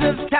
And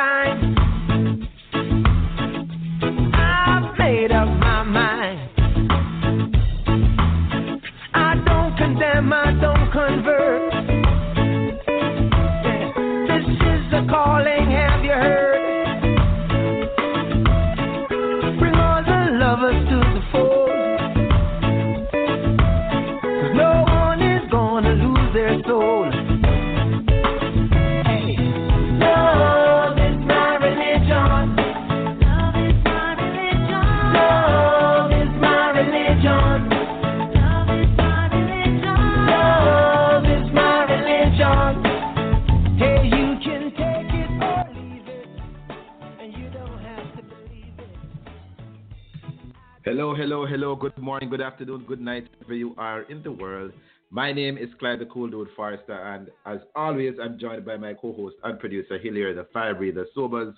Hello, hello, hello. Good morning, good afternoon, good night, wherever you are in the world. My name is Clive the Cool Dude Forrester, and as always, I'm joined by my co-host and producer Hilaire, the Fire Breather Sobers.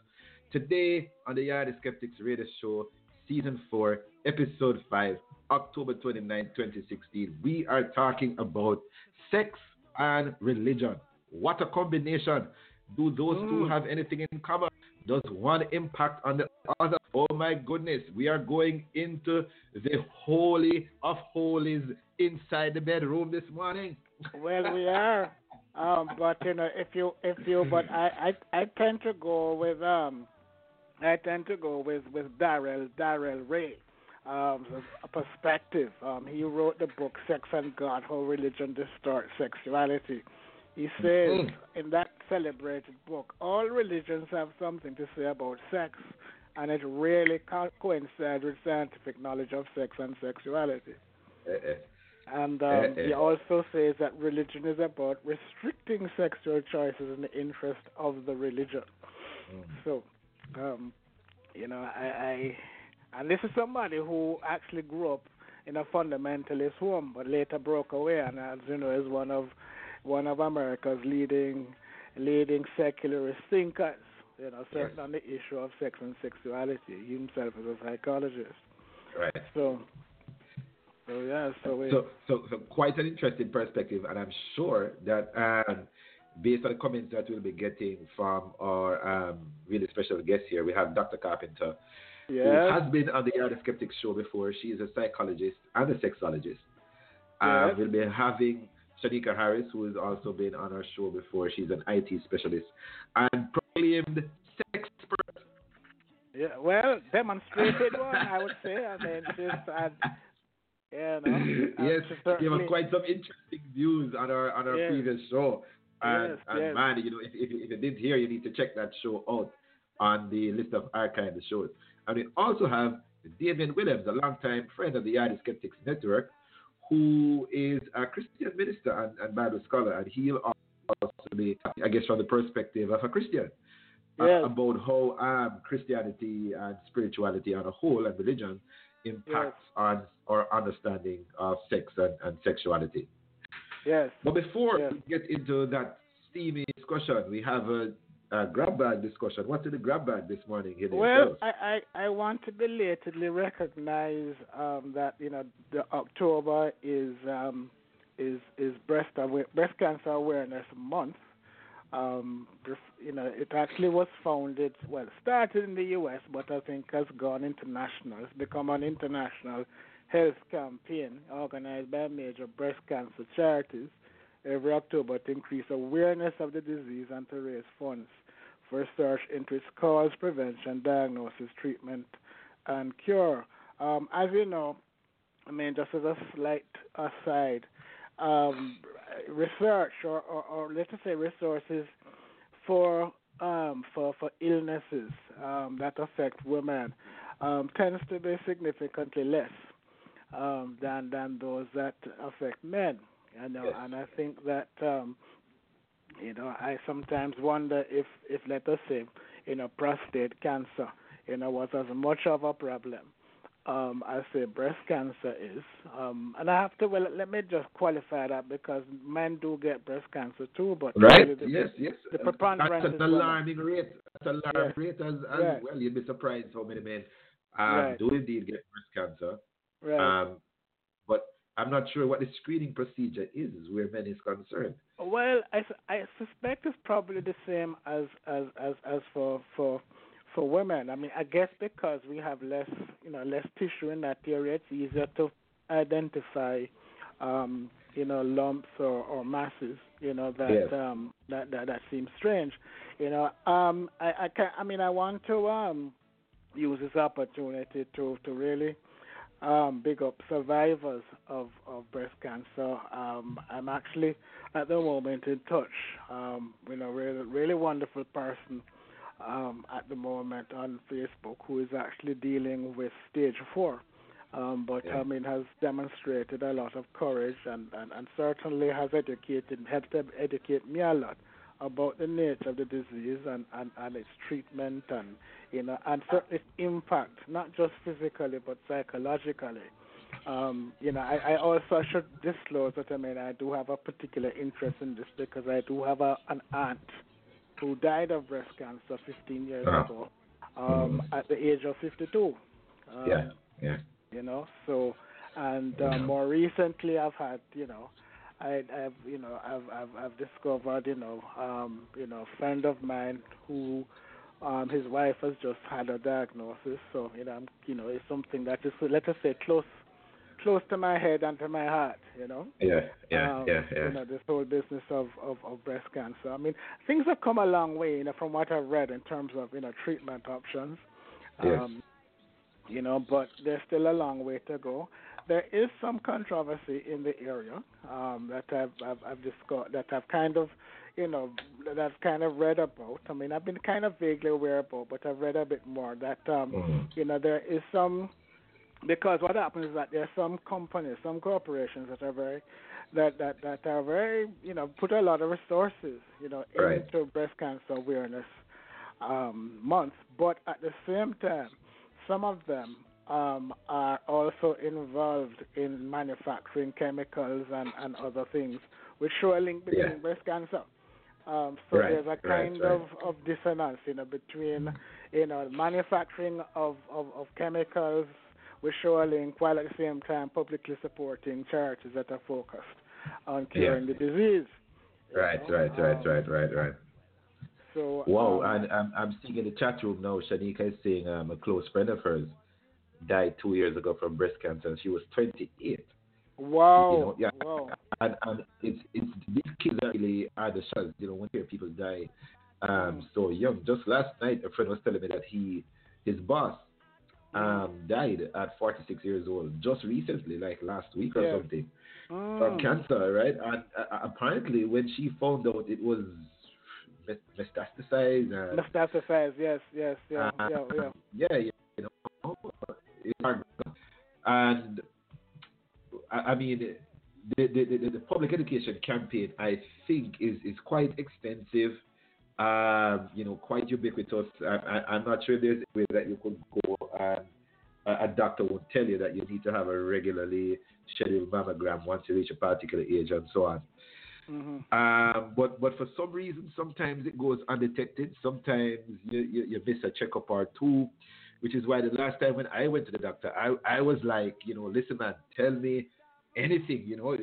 Today on the Yardie Skeptics Radio Show, Season 4, Episode 5, October 29, 2016, we are talking about sex and religion. What a combination. Do those two have anything in common? Does one impact on the other? Oh my goodness, we are going into the holy of holies inside the bedroom this morning. Well, we are, um, but you know, if you if you, but I I I tend to go with um, I tend to go with with Darrel Darrel Ray, um, a perspective. Um, he wrote the book Sex and God: How Religion Distorts Sexuality. He says Mhm. in that celebrated book, all religions have something to say about sex, and it really co- coincides with scientific knowledge of sex and sexuality. Eh. And um, eh. he also says that religion is about restricting sexual choices in the interest of the religion. Mm. So, um, you know, I, I, and this is somebody who actually grew up in a fundamentalist home, but later broke away, and as you know, is one of one of America's leading leading secularist thinkers. You know, certainly on the issue of sex and sexuality. He himself is a psychologist. Right. So, so yeah, so we. So, so, so quite an interesting perspective, and I'm sure that um, based on the comments that we'll be getting from our um, really special guest here, we have Dr. Carpenter, who has been on the Yardie Skeptics show before. She is a psychologist and a sexologist. Uh, We'll be having Shaneka Harris, who has also been on our show before. She's an IT specialist and proclaimed sex expert. Yeah, well, demonstrated one, I would say. I mean, just and you know, and yes, gave us quite some interesting views on our on our Yes. previous show. And, Yes, and yes. man, you know, if, if, if you didn't hear, you need to check that show out on the list of archived shows. And we also have Damien Williams, a longtime friend of the Yardie Skeptics Network, who is a Christian minister and, and Bible scholar, and he'll also be, I guess, from the perspective of a Christian. uh, about how um, Christianity and spirituality on a whole and religion impacts on our understanding of sex and, and sexuality. Yes. But before Yes. we get into that steamy discussion, we have a, a grab bag discussion. What's in the grab bag this morning? Here Well, I, I, I want to belatedly recognize um, that you know the October is um, is is breast breast cancer awareness month. Um, you know, it actually was founded well started in the U.S., but I think has gone international. It's become an international health campaign organized by major breast cancer charities every October to increase awareness of the disease and to raise funds for research into its cause, prevention, diagnosis, treatment, and cure. Um, as you know, I mean, just as a slight aside, um, research or, or, or let's say resources for um, for for illnesses um, that affect women um, tends to be significantly less um, than than those that affect men. You know, Yes. and I think that um, You know, I sometimes wonder if, if let us say, you know, prostate cancer, you know, was as much of a problem um, as say breast cancer is. Um, and I have to well, let me just qualify that because men do get breast cancer too, but Right? the, yes, yes. the preponderance That's an women. alarming rate. That's an alarming Yeah. rate as, as Right. well. You'd be surprised how many men um, Right. do indeed get breast cancer. right. Um, but I'm not sure what the screening procedure is where men is concerned. Well, I, I suspect it's probably the same as as as as for for for women. I mean, I guess because we have less you know less tissue in that area, it's easier to identify um, you know lumps or, or masses. You know that Yes. um, that that that seems strange. You know, um, I I can I mean I want to um use this opportunity to to really um, big up survivors of, of breast cancer. Um, I'm actually at the moment in touch. Um, you know, really, really wonderful person um, at the moment on Facebook who is actually dealing with stage four. Um, but Yeah. I mean, has demonstrated a lot of courage and, and, and certainly has educated, helped educate me a lot about the nature of the disease and, and, and its treatment and you know and certainly its impact not just physically but psychologically. Um, you know, I, I also should disclose that I mean I do have a particular interest in this because I do have a, an aunt who died of breast cancer 15 years Ah. ago um, at the age of 52. Um, yeah, yeah. you know. So, and uh, more recently, I've had, you know, I, I've, you know, I've, I've, I've discovered, you know, um, you know, a friend of mine who, um, his wife has just had a diagnosis. So, you know, I'm, you know, it's something that is, let us say, close, close to my head and to my heart. You know. Yeah, yeah, Um, yeah, yeah. You know, this whole business of, of, of breast cancer. I mean, things have come a long way, you know, from what I've read in terms of, you know, treatment options. Yes. Um, you know, but there's still a long way to go. There is some controversy in the area um, that I've, I've, I've discussed, that I've kind of, you know, that I've kind of read about. I mean, I've been kind of vaguely aware about, but I've read a bit more that, um, Mhm. you know, there is some because what happens is that there are some companies, some corporations that are very that that that are very you know put a lot of resources you know Right. into breast cancer awareness um, month, but at the same time, some of them um, are also involved in manufacturing chemicals and, and other things, which show a link between Yeah. breast cancer. Um, so Right, there's a kind right. of, of dissonance, you know, between you know manufacturing of, of, of chemicals with show a link, while at the same time publicly supporting charities that are focused on curing the disease. Right, know. right, right, Um, right, right, right. So Wow, um, and I'm I'm seeing in the chat room now. Shaneka is saying um, a close friend of hers died two years ago from breast cancer. and She was 28. wow, you know, yeah. wow, and and it's it's these kids are really are the shots. You know, when you hear people die um so young. Just last night, a friend was telling me that he his boss um died at 46 years old, just recently, like last week or Yeah. something, Mm. from cancer, right? And uh, apparently, when she found out it was met- metastasized and Metastasize, yes, yes, yeah, uh, yeah, yeah. yeah, you and I, I mean, the, the the the public education campaign, I think, is is quite extensive. Um, you know, quite ubiquitous. I, I, I'm not sure there's a way that you could go and a, a doctor will tell you that you need to have a regularly scheduled mammogram once you reach a particular age and so on. hmm Um, but but for some reason, sometimes it goes undetected. Sometimes you, you, you miss a checkup or two, which is why the last time when I went to the doctor, I, I was like, you know, listen, man, tell me anything, you know, a-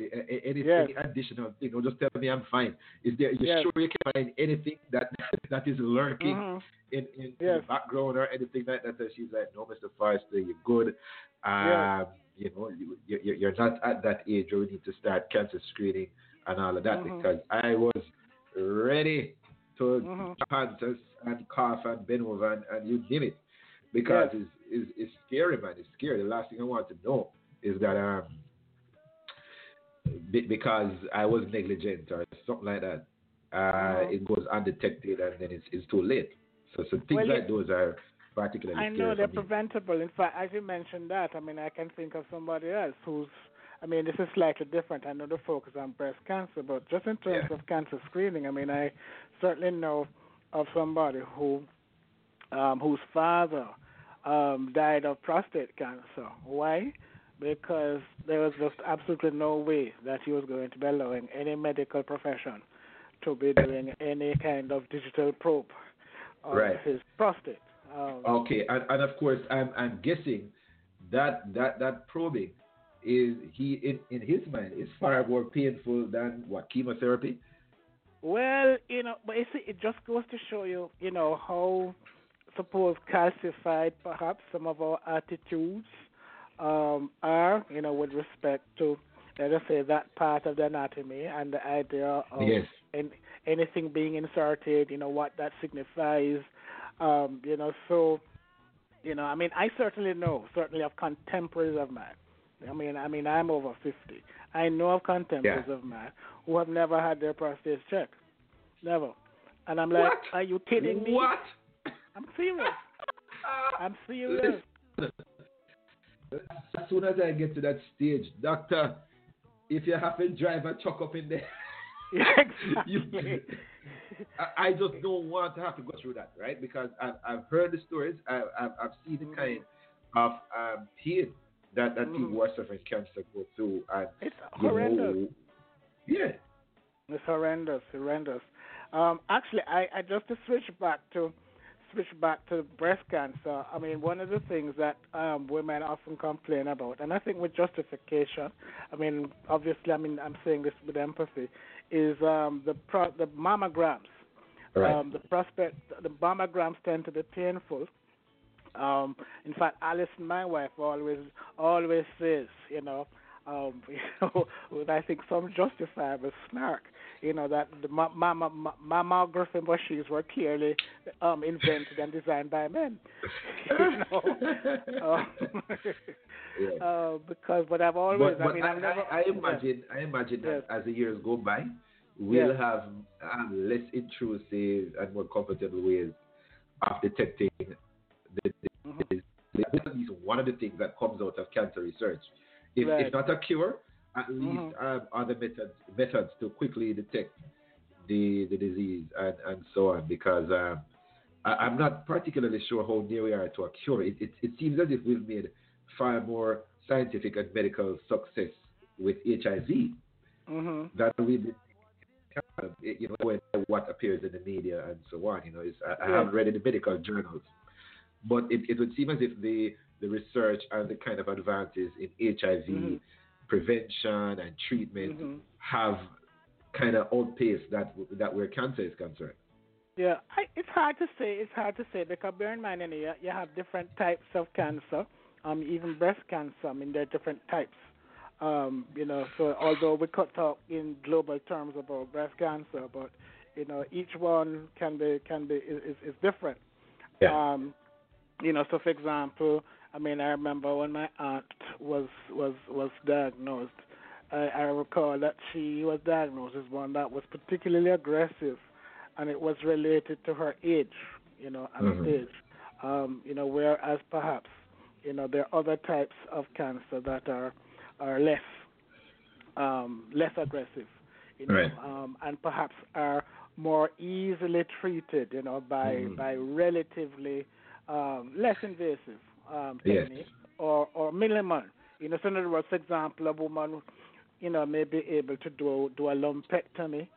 a- Yes. additional you know, just tell me I'm fine. Is there? You Yes. sure you can find anything that that is lurking hmm in, in, in the background or anything like that? And she's like, no, Mr. Forrester, you're good. Um, Yes. You know, you, you're not at that age where we need to start cancer screening and all of that Mhm. because I was ready to Mhm. pants and cough and bend over and, and you name it because it's, it's, it's scary, man. It's scary. The last thing I want to know is that um be- because I was negligent or something like that, uh, Mhm. it goes undetected and then it's, it's too late. So, so things Well, like those are particularly I know they're preventable. In fact, as you mentioned that, I mean, I can think of somebody else who's I mean, this is slightly different. I know the focus on breast cancer, but just in terms Yeah. of cancer screening, I mean, I certainly know of somebody who um, whose father um, died of prostate cancer. Why? Because there was just absolutely no way that he was going to be allowing any medical profession to be doing any kind of digital probe of Right. his prostate. Um, Okay, and, and of course, I'm I'm guessing that that that probing is he in in his mind is far more painful than what chemotherapy. Well, you know, but you see, it just goes to show you, you know, how suppose calcified perhaps some of our attitudes um, are, you know, with respect to, let us say, that part of the anatomy and the idea of Yes. an anything being inserted, you know, what that signifies, um, you know, so, you know, I mean, I certainly know, certainly of contemporaries of mine. I mean, I mean, I'm over 50. I know of contemporaries Yeah. of mine who have never had their prostate checked. Never. And I'm like, What? are you kidding me? What? I'm serious. I'm serious. As soon as I get to that stage, doctor, if you have to drive a truck up in there, Yeah, you, exactly. I, I just don't want to have to go through that, right? Because I've, I've heard the stories, I, I've, I've seen the kind of um, pain that, that people Mhm. who are suffering cancer go through, and It's horrendous. know, yeah, It's horrendous, horrendous. Um, actually, I, I just to switch back to switch back to breast cancer. I mean, one of the things that um, women often complain about, and I think with justification. I mean, obviously, I mean, I'm saying this with empathy, is um, the pro- the mammograms. right, Um, the prospect, the mammograms tend to be painful. Um, in fact, Alison, my wife, always always says, you know, um, you know, with I think some justifiable snark, you know, that the ma- mamma- ma- mammography machines were clearly um, invented and designed by men. you know, um, Yeah. uh, because but I've always, but, I mean, I, I've never. I, I imagine, I imagine that Yes. as the years go by, we'll Yes. have um, less intrusive and more comfortable ways of detecting the, the Mhm. is at least one of the things that comes out of cancer research. If, Right. if not a cure, at least Mhm. um, other methods methods to quickly detect the the disease and, and so on. Because um, I, I'm not particularly sure how near we are to a cure. It, it, it seems as if we've made far more scientific and medical success with HIV Mhm. than we did. You know, when, what appears in the media and so on. You know, it's, I, I Yeah. haven't read in the medical journals, but it, it would seem as if the the research and the kind of advances in HIV Mhm. Prevention and treatment Mhm. have kind of outpaced that that where cancer is concerned. Yeah, I, it's hard to say. It's hard to say because bear in mind, you, know, you, have different types of cancer. Um, even breast cancer. I mean, there are different types. Um, you know, so although we could talk in global terms about breast cancer, but you know, each one can be can be is, is, is different. Um, you know, so for example, I mean, I remember when my aunt was was was diagnosed. I, I recall that she was diagnosed as one that was particularly aggressive, and it was related to her age. You know, and Mhm. age. Um, you know, whereas perhaps you know there are other types of cancer that are are less um, less aggressive. You know, Right. um, and perhaps are more easily treated. You know, by Mhm. by relatively um, less invasive um, Yes. technique or or minimal. You know, so in other words, for example, a woman, you know, may be able to do do a lumpectomy,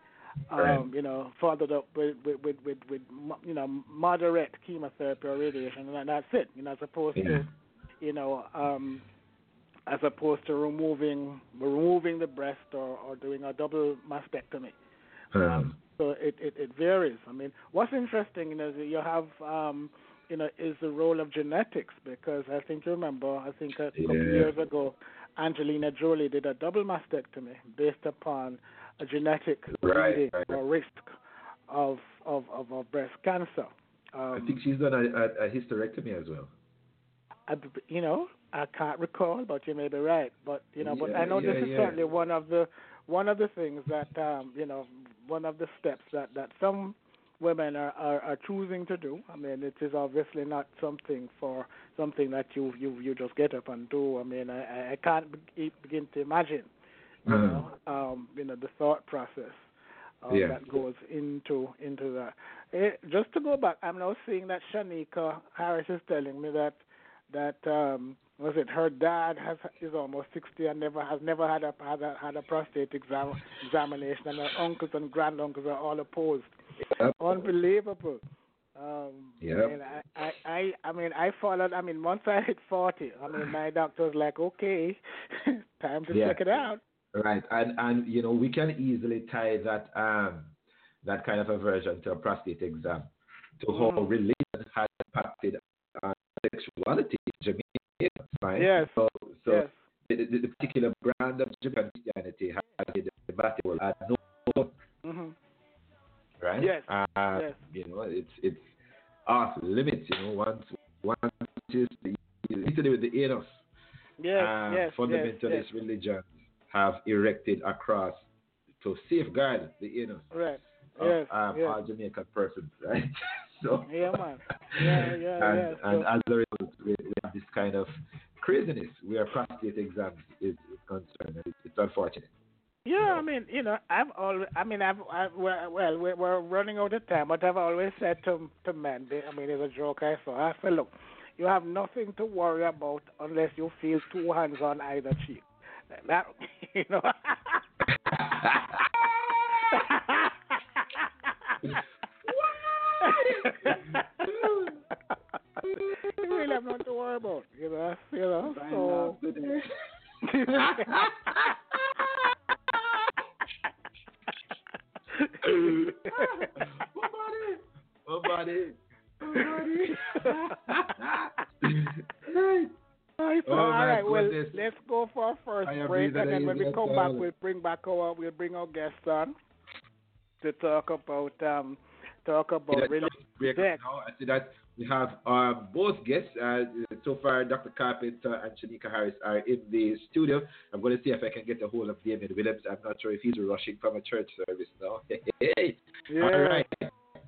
um, Right. you know, followed up with with with with, with you know moderate chemotherapy or radiation, and that's it. You know, as opposed Yeah. to, you know, um, as opposed to removing removing the breast or or doing a double mastectomy. Um, So it, it, it varies. I mean, what's interesting, you know, is that you have, um, you know, is the role of genetics because I think you remember, I think a couple Yeah. years ago, Angelina Jolie did a double mastectomy based upon a genetic Right, reading right. or risk of of, of, of breast cancer. Um, I think she's done a, a, a hysterectomy as well. I, you know, I can't recall, but you may be right. But you know, but I Yeah, know this is yeah. certainly one of the one of the things that um, you know, one of the steps that that some women are, are, are choosing to do. I mean, it is obviously not something for something that you you you just get up and do. I mean, I I can't be, begin to imagine, you Mhm. know, um, you know, the thought process uh, Yeah. that goes into into that. Eh, just to go back, I'm now seeing that Shaneka Harris is telling me that that um was it her dad has is almost sixty and never has never had a had a, had a prostate exam examination and her uncles and granduncles are all opposed. Yep. Unbelievable. Um Yep. I mean I, I, I I mean I followed I mean once I hit forty, I mean my doctor was like, Okay, time to Yeah. check it out. Right, and and you know we can easily tie that um that kind of aversion to a prostate exam to how Mhm. religion has impacted uh, sexuality in Jamaica. Right? Yes. So so yes. the, the, the particular brand of Jamaican Christianity has debatable no? Yes, Uh, yes. You know, it's it's off limits. You know, once once is the Italy with the anus. Yes, uh, yes, fundamentalist yes, yes. religions have erected across to safeguard the anus Right. of Yes, um, yes. all Jamaican persons, right? so Yeah, man. Yeah, yeah, and, yeah. and So- as a result, we, we have this kind of craziness where prostate exams is, is concerned. It's, it's unfortunate. Yeah, I mean, you know, I've always, I mean, I've, I've well, well, we're, we're running out of time, but I've always said to to men, I mean, it's a joke I saw. I said, look, you have nothing to worry about unless you feel two hands on either cheek. That, you know. you really have nothing to worry about, you know. You know, so. Oh, buddy. Oh, buddy. All right, Oh, all right, well, let's go for our first I break, and then when we come back, we'll bring back our we'll bring our guests on to talk about um talk about really break now. I see that we have uh, both guests. Uh, so far, Dr. Carpenter and Shaneka Harris are in the studio. I'm going to see if I can get a hold of David Williams. I'm not sure if he's rushing from a church service now. Hey, Yeah. All right.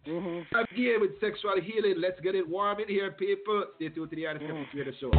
hmm I'm here with sexual healing. Let's get it warm in here, people. Stay tuned to the other Mhm. mm. the show.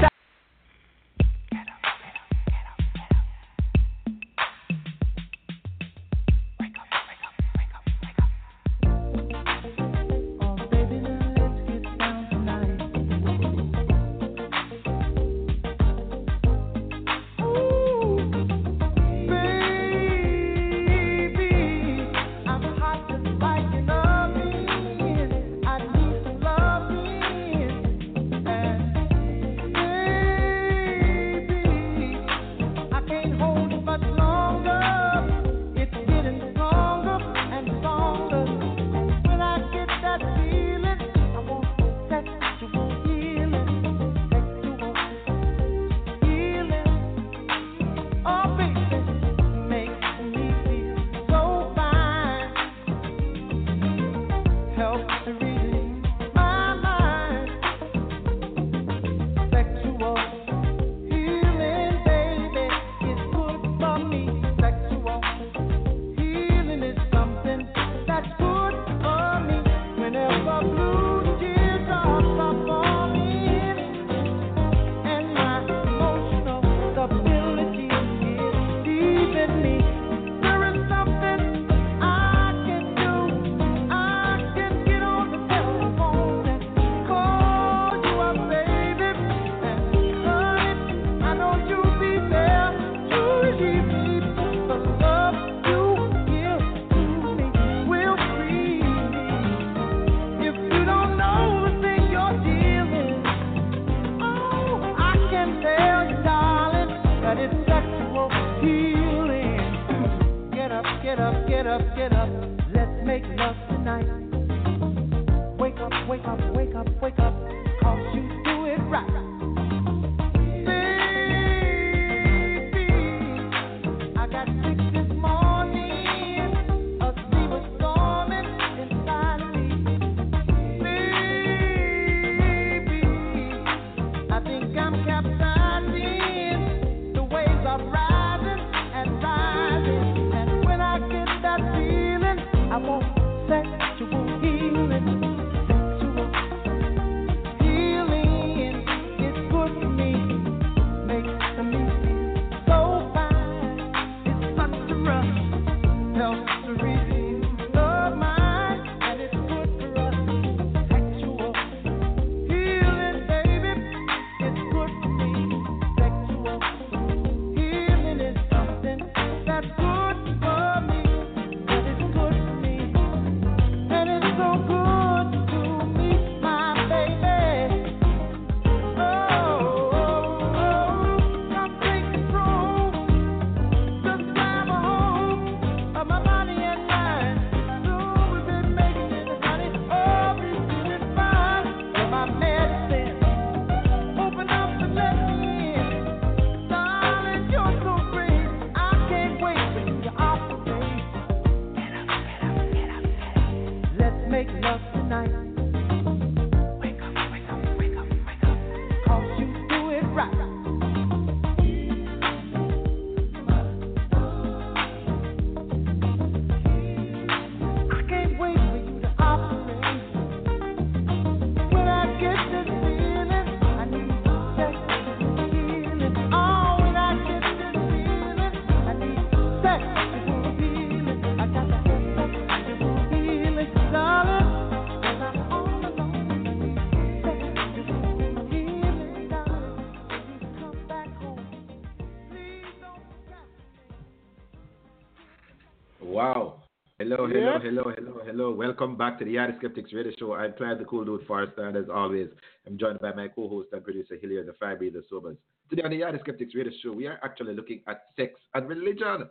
Hello, hello, hello, hello, hello. Welcome back to the Yardie Skeptics Radio Show. I'm Clive the Cool Dude Forrester, and as always, I'm joined by my co-host and producer Hilaire the Fire Breather Sobers. Today on the Yardie Skeptics Radio Show, we are actually looking at sex and religion.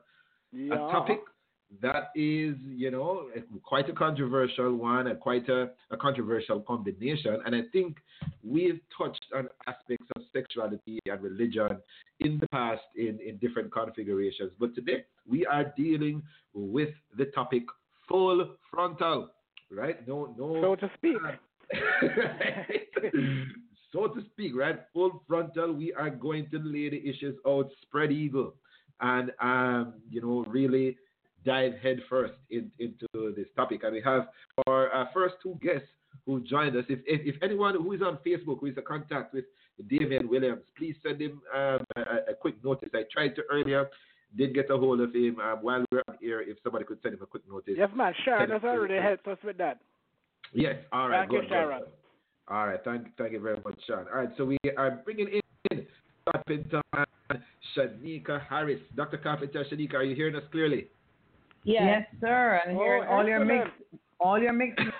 Yeah. a topic that is, you know, quite a controversial one and quite a, a controversial combination. And I think we've touched on aspects of sexuality and religion in the past in, in different configurations. But today we are dealing with the topic full frontal, right? No, no. So to speak. so to speak, right? Full frontal. We are going to lay the issues out, spread eagle, and um, you know, really dive head first in, into this topic. And we have our uh, first two guests who joined us. If, if if anyone who is on Facebook who is in contact with Damien Williams, please send him um, a, a quick notice. I tried to earlier. Did get a hold of him um, while we we're on here. If somebody could send him a quick notice. Yes, man. Sharon has already helped us with that. Yes. All right. Thank you, good, good. Sharon. All right. Thank, thank you very much, Sean. All right. So we are bringing in Carpenter and Shaneka Harris. Dr. Carpenter, Shaneka, are you hearing us clearly? Yes, sir. And Oh, hearing all your mix, all your mix.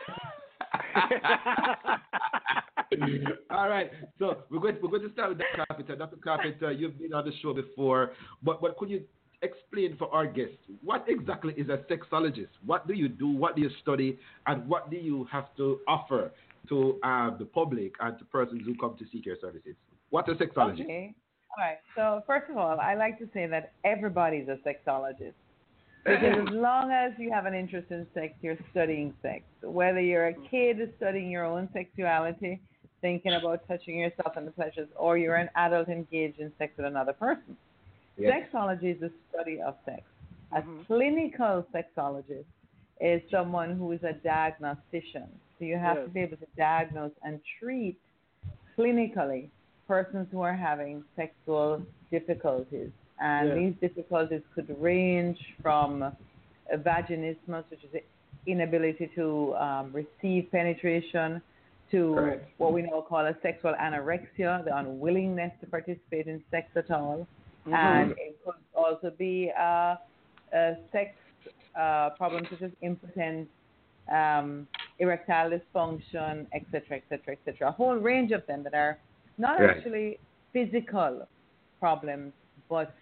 All right. So we're going, to, we're going to start with Dr. Carpenter. Dr. Carpenter, you've been on the show before, but, but could you explain for our guests what exactly is a sexologist? What do you do? What do you study? And what do you have to offer to uh, the public and to persons who come to seek your services? What's a sexologist? Okay. All right. So first of all, I like to say that everybody's a sexologist. Because as long as you have an interest in sex, you're studying sex. Whether you're a kid studying your own sexuality, thinking about touching yourself and the pleasures, or you're an adult engaged in sex with another person. Yes. Sexology is the study of sex. A Mhm. clinical sexologist is someone who is a diagnostician. So you have Yes. to be able to diagnose and treat clinically persons who are having sexual difficulties. And Yes. these difficulties could range from vaginismus, which is inability to um, receive penetration, to Correct. what we now call a sexual anorexia, the unwillingness to participate in sex at all Mm-hmm. and it could also be uh, a sex uh, problems such as impotence, um, erectile dysfunction, etc., etc., etc. A whole range of them that are not Right. actually physical problems, but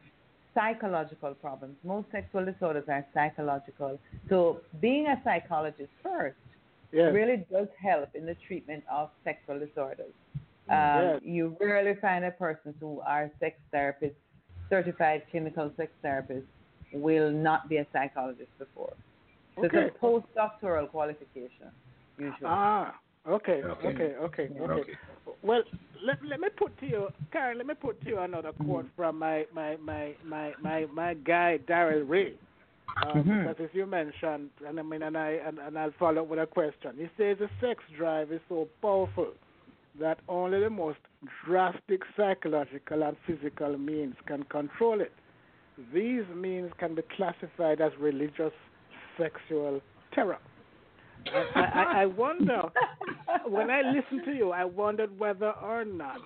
psychological problems. Most sexual disorders are psychological. So being a psychologist first Yes. really does help in the treatment of sexual disorders. Um, Yes. You rarely find a person who are sex therapists, certified clinical sex therapists, will not be a psychologist before. So Okay. it's a postdoctoral qualification, usually. Ah, okay, Okay. okay, okay. Well, let, let me put to you, Karen. Let me put to you another quote Mm-hmm. from my my my my my, my guy Darrel Ray. Um, Mhm. Because as you mentioned, and I mean, and I and, and I'll follow up with a question. He says the sex drive is so powerful that only the most drastic psychological and physical means can control it. These means can be classified as religious sexual terror. I, I, I wonder when I listen to you, I wondered whether or not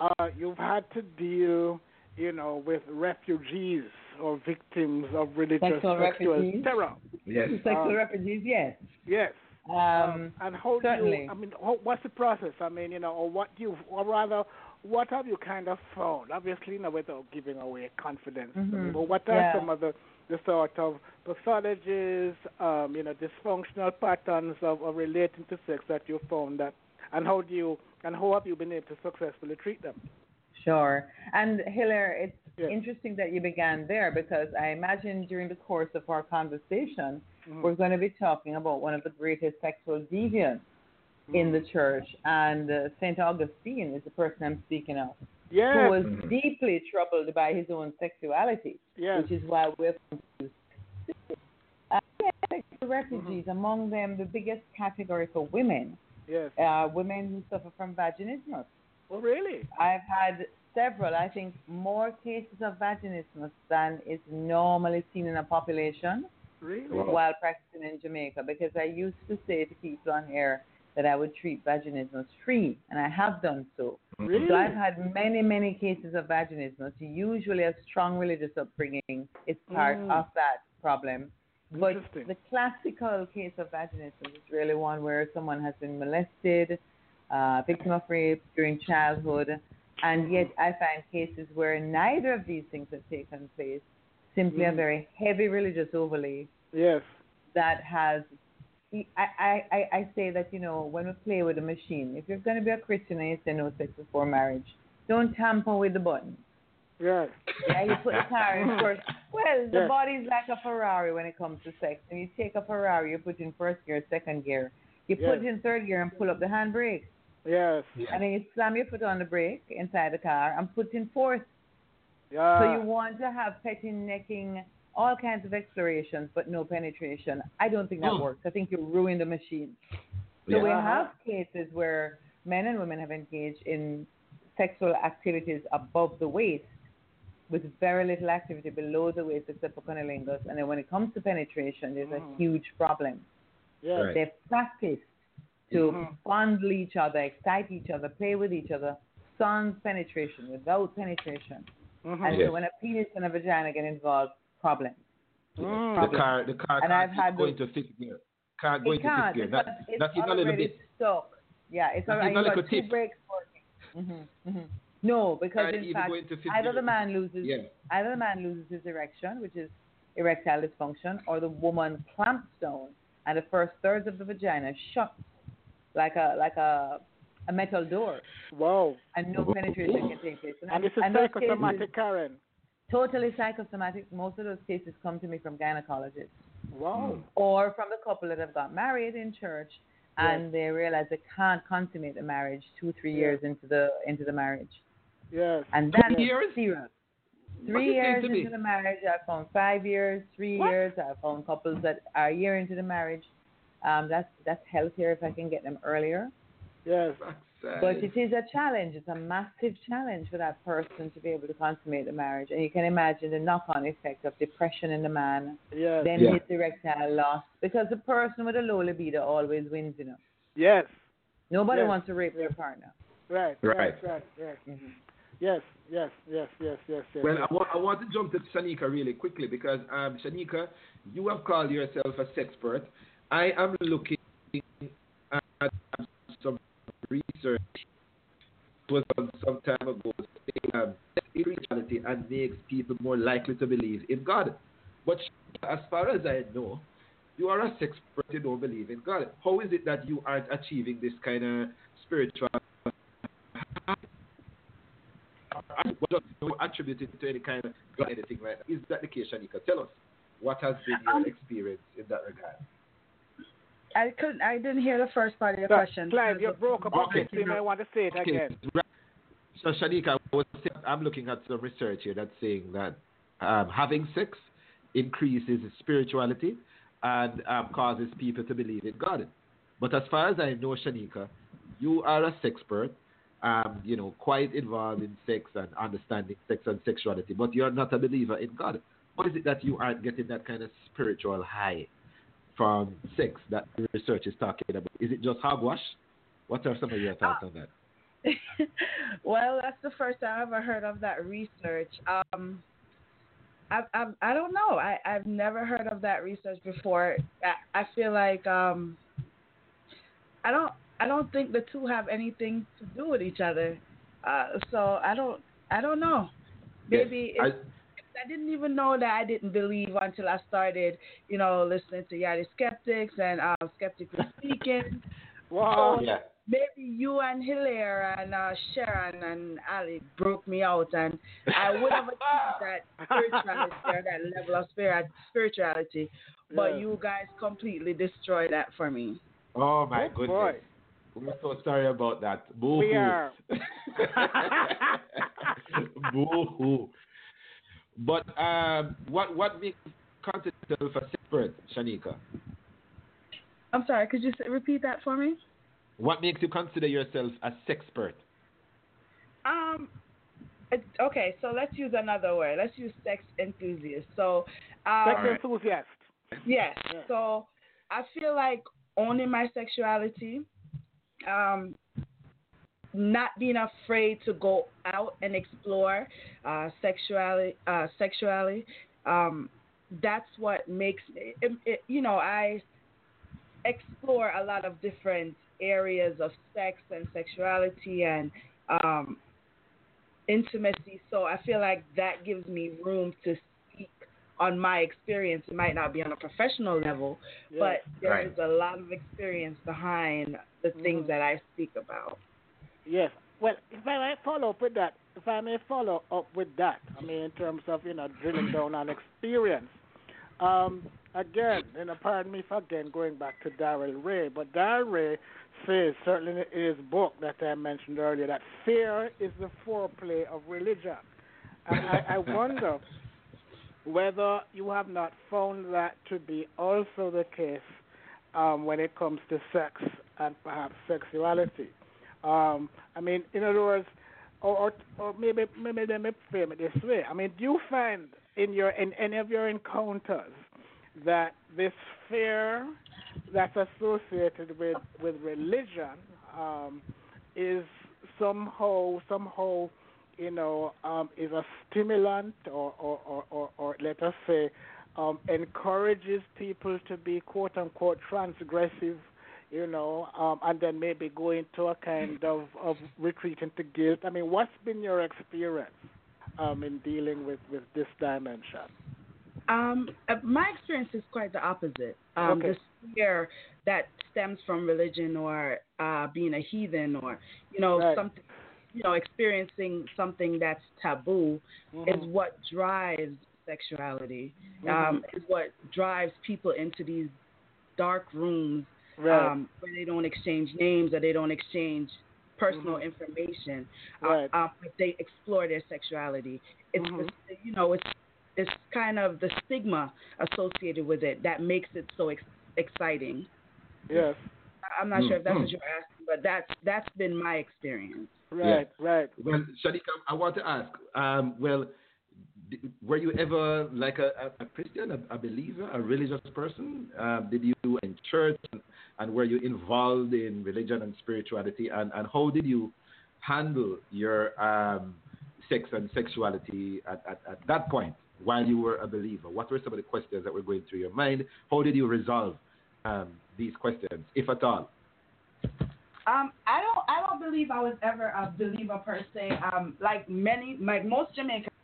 uh, you've had to deal, you know, with refugees or victims of religious Sexual sexual refugees? terror. Yes. Sexual um, refugees, yes. Yes. Um, and how do you? I mean, how, what's the process? I mean, you know, or what do you, or rather, what have you kind of found? Obviously, you know, without giving away confidence. I mean, Mhm. but what are Yeah. some of the, the sort of pathologies, um, you know, dysfunctional patterns of, of relating to sex that you found that, and how do you, and how have you been able to successfully treat them? Sure. And Hilaire, it's Yes. interesting that you began there because I imagine during the course of our conversation, Mhm. we're going to be talking about one of the greatest sexual deviants in the church, and uh, Saint Augustine is the person I'm speaking of, who Yes. was Mhm. deeply troubled by his own sexuality, Yes. which is why we're confused. Uh, yeah, sexual refugees, Mm-hmm. among them, the biggest category for women Yes. are women who suffer from vaginismus. Oh, really? I've had several, I think more cases of vaginismus than is normally seen in a population Really? While practicing in Jamaica because I used to say to people on air that I would treat vaginismus free, and I have done so. Really? So I've had many, many cases of vaginismus. Usually a strong religious upbringing is part Mm. of that problem. But the classical case of vaginismus is really one where someone has been molested, uh, victim of rape during childhood, and yet I find cases where neither of these things have taken place, simply a Mm. very heavy religious overlay Yes. that has. I, I, I, I say that, you know, when we play with a machine, if you're going to be a Christian and you say no sex before marriage, don't tamper with the button. Yes. Yeah, you put the car in first. Well, the Yes. body's like a Ferrari when it comes to sex. And you take a Ferrari, you put in first gear, second gear. You put it in third gear and pull up the handbrake. Yes. And then you slam your foot on the brake inside the car and put in fourth. Yeah. so you want to have petting, necking, all kinds of explorations, but no penetration. I don't think that works. I think you ruin the machine. So Yeah. we Uh-huh. have cases where men and women have engaged in sexual activities above the waist with very little activity below the waist except for cunnilingus. And then when it comes to penetration, there's a huge problem. Yes. Right. They've practiced to Mhm. fondle each other, excite each other, play with each other, sans penetration, without penetration. Mhm. And Yes. so when a penis and a vagina get involved, problem. Mm. The car, the car And can't I've had go the- into fifth gear. Can't go It into can't fifth gear. because Not, it's not even a little bit. stuck. Yeah, it's Not already even a got little two tip. brakes working. hmm hmm No, because Can't in fact, go into fifth either gear. the man loses Yeah. either the man loses his erection, which is erectile dysfunction, or the woman clamps down and the first thirds of the vagina shuts like a like a a metal door, Wow. and no penetration can take place. And this is those psychosomatic, cases, Karen. Totally psychosomatic. Most of those cases come to me from gynecologists Wow. or from the couple that have got married in church and they realize they can't consummate the marriage two, three Yeah. years into the into the marriage. Yes. And Two years? serious. Three years me? into the marriage, I've found five years, three What? years. I've found couples that are a year into the marriage. Um, that's that's healthier if I can get them earlier. Yes. But it is a challenge. It's a massive challenge for that person to be able to consummate the marriage. And you can imagine the knock-on effect of depression in the man, Yes. then Yeah. his erectile loss, because the person with a low libido always wins. You know, Yes. nobody Yes. wants to rape their partner. Right. Right. Right. Right. Right. hmm Yes. Yes. Yes. Yes. Yes. Yes. Well, yes. I want, I want to jump to Shaneka really quickly because, um, Shaneka, you have called yourself a sexpert. I am looking at some research was done some time ago saying um, spirituality and makes people more likely to believe in God. But as far as I know, you are a sexpert, you don't believe in God. How is it that you aren't achieving this kind of spiritual just don't attribute it to any kind of God, anything like that. Is that the case, Shaneka? Tell us what has been your Um, experience in that regard. I couldn't. I didn't hear the first part of your Cl- question. Clive, you broke up Okay. so you may want to say it Okay, again. So Shaneka, I'm looking at some research here that's saying that um, having sex increases spirituality and um, causes people to believe in God. But as far as I know, Shaneka, you are a sexpert, um, you know, quite involved in sex and understanding sex and sexuality, but you're not a believer in God. What is it that you aren't getting that kind of spiritual high from sex that the research is talking about? Is it just hogwash? What are some of your thoughts on that? well, that's the first time I ever heard of that research. Um, I, I, I don't know. I, I've never heard of that research before. I, I feel like um, I don't. I don't think the two have anything to do with each other. Uh, so I don't. I don't know. Maybe I didn't even know that I didn't believe until I started, you know, listening to Yardie Skeptics and um, Skeptically Speaking. Wow. yeah. maybe you and Hilaire and uh, Sharon and Ali broke me out, and I would have achieved that spirituality or that level of spirit, spirituality. But Yeah. you guys completely destroyed that for me. Oh my Good goodness. boy. We're so sorry about that. Boo We are. Boo hoo. But um, what what makes you consider yourself a sexpert, Shaneka? I'm sorry. Could you repeat that for me? What makes you consider yourself a sexpert? Um. it- Okay, so let's use another word. Let's use sex enthusiast. So, um, Sex Alright. enthusiast. Yes. Yeah. So I feel like owning my sexuality, um, not being afraid to go out and explore uh, sexuality, uh, sexuality. Um, that's what makes it, it, you know I explore a lot of different areas of sex and sexuality and um, intimacy. So I feel like that gives me room to speak on my experience. It might not be on a professional level, Yes. but there Right. is a lot of experience behind the things Mhm. that I speak about. Yes. Well, if I may follow up with that, if I may follow up with that, I mean, in terms of, you know, drilling down on experience. Um, again, you know, pardon me for again going back to Darrel Ray, but Darrel Ray says, certainly in his book that I mentioned earlier, that fear is the foreplay of religion. And I, I wonder whether you have not found that to be also the case um, when it comes to sex and perhaps sexuality. Um, I mean, in other words, or, or, or maybe maybe let me frame it this way. I mean, do you find in your in any of your encounters that this fear that's associated with with religion um, is somehow somehow you know um, is a stimulant or or, or, or, or let us say um, encourages people to be quote unquote transgressive you know, um, and then maybe go into a kind of, of retreat into guilt. I mean, what's been your experience um, in dealing with, with this dimension? Um, uh, my experience is quite the opposite. Um, Okay. The fear that stems from religion or uh, being a heathen or you know Right. something, you know, experiencing something that's taboo is Mhm. what drives sexuality. Mhm. Um, is what drives people into these dark rooms right, um, where they don't exchange names or they don't exchange personal Mhm. information. Right. Uh, um, but they explore their sexuality. It's Mhm. the, you know it's it's kind of the stigma associated with it that makes it so ex- exciting. yes, I'm not sure if that's what you're asking, but that's that's been my experience. right, right. Well, Shaneka, I want to ask. Um, well, d- were you ever like a, a, Christian, a, a believer, a religious person? Um, did you in church, and, and were you involved in religion and spirituality? And, and how did you handle your um, sex and sexuality at, at, at that point while you were a believer? What were some of the questions that were going through your mind? How did you resolve um, these questions, if at all? Um, I don't I don't believe I was ever a believer per se. Um, like many like most Jamaicans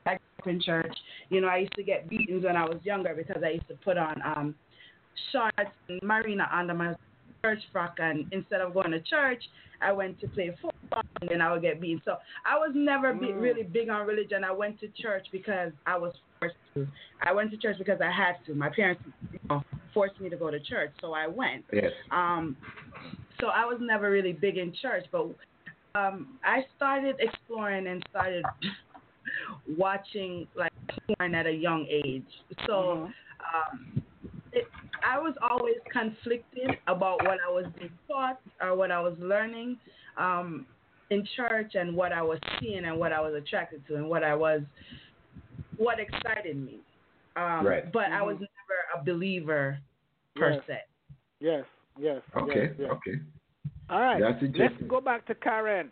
in church, you know, I used to get beatings when I was younger because I used to put on um shorts and marina under my church frock and instead of going to church I went to play football and then I would get beaten. So I was never be, Mm. really big on religion. I went to church because I was forced to. I went to church because I had to. My parents you know, forced me to go to church, so I went. Yes. Um, so I was never really big in church, but um, I started exploring and started watching like porn at a young age. So Mhm. um, it, I was always conflicted about what I was being taught or what I was learning um, in church and what I was seeing and what I was attracted to and what I was, what excited me. Um, Right. But I was Mhm. never a believer per Yes. se. Yes, yes. Okay. yes, yes. Okay. All right. That's Let's go back to Karen.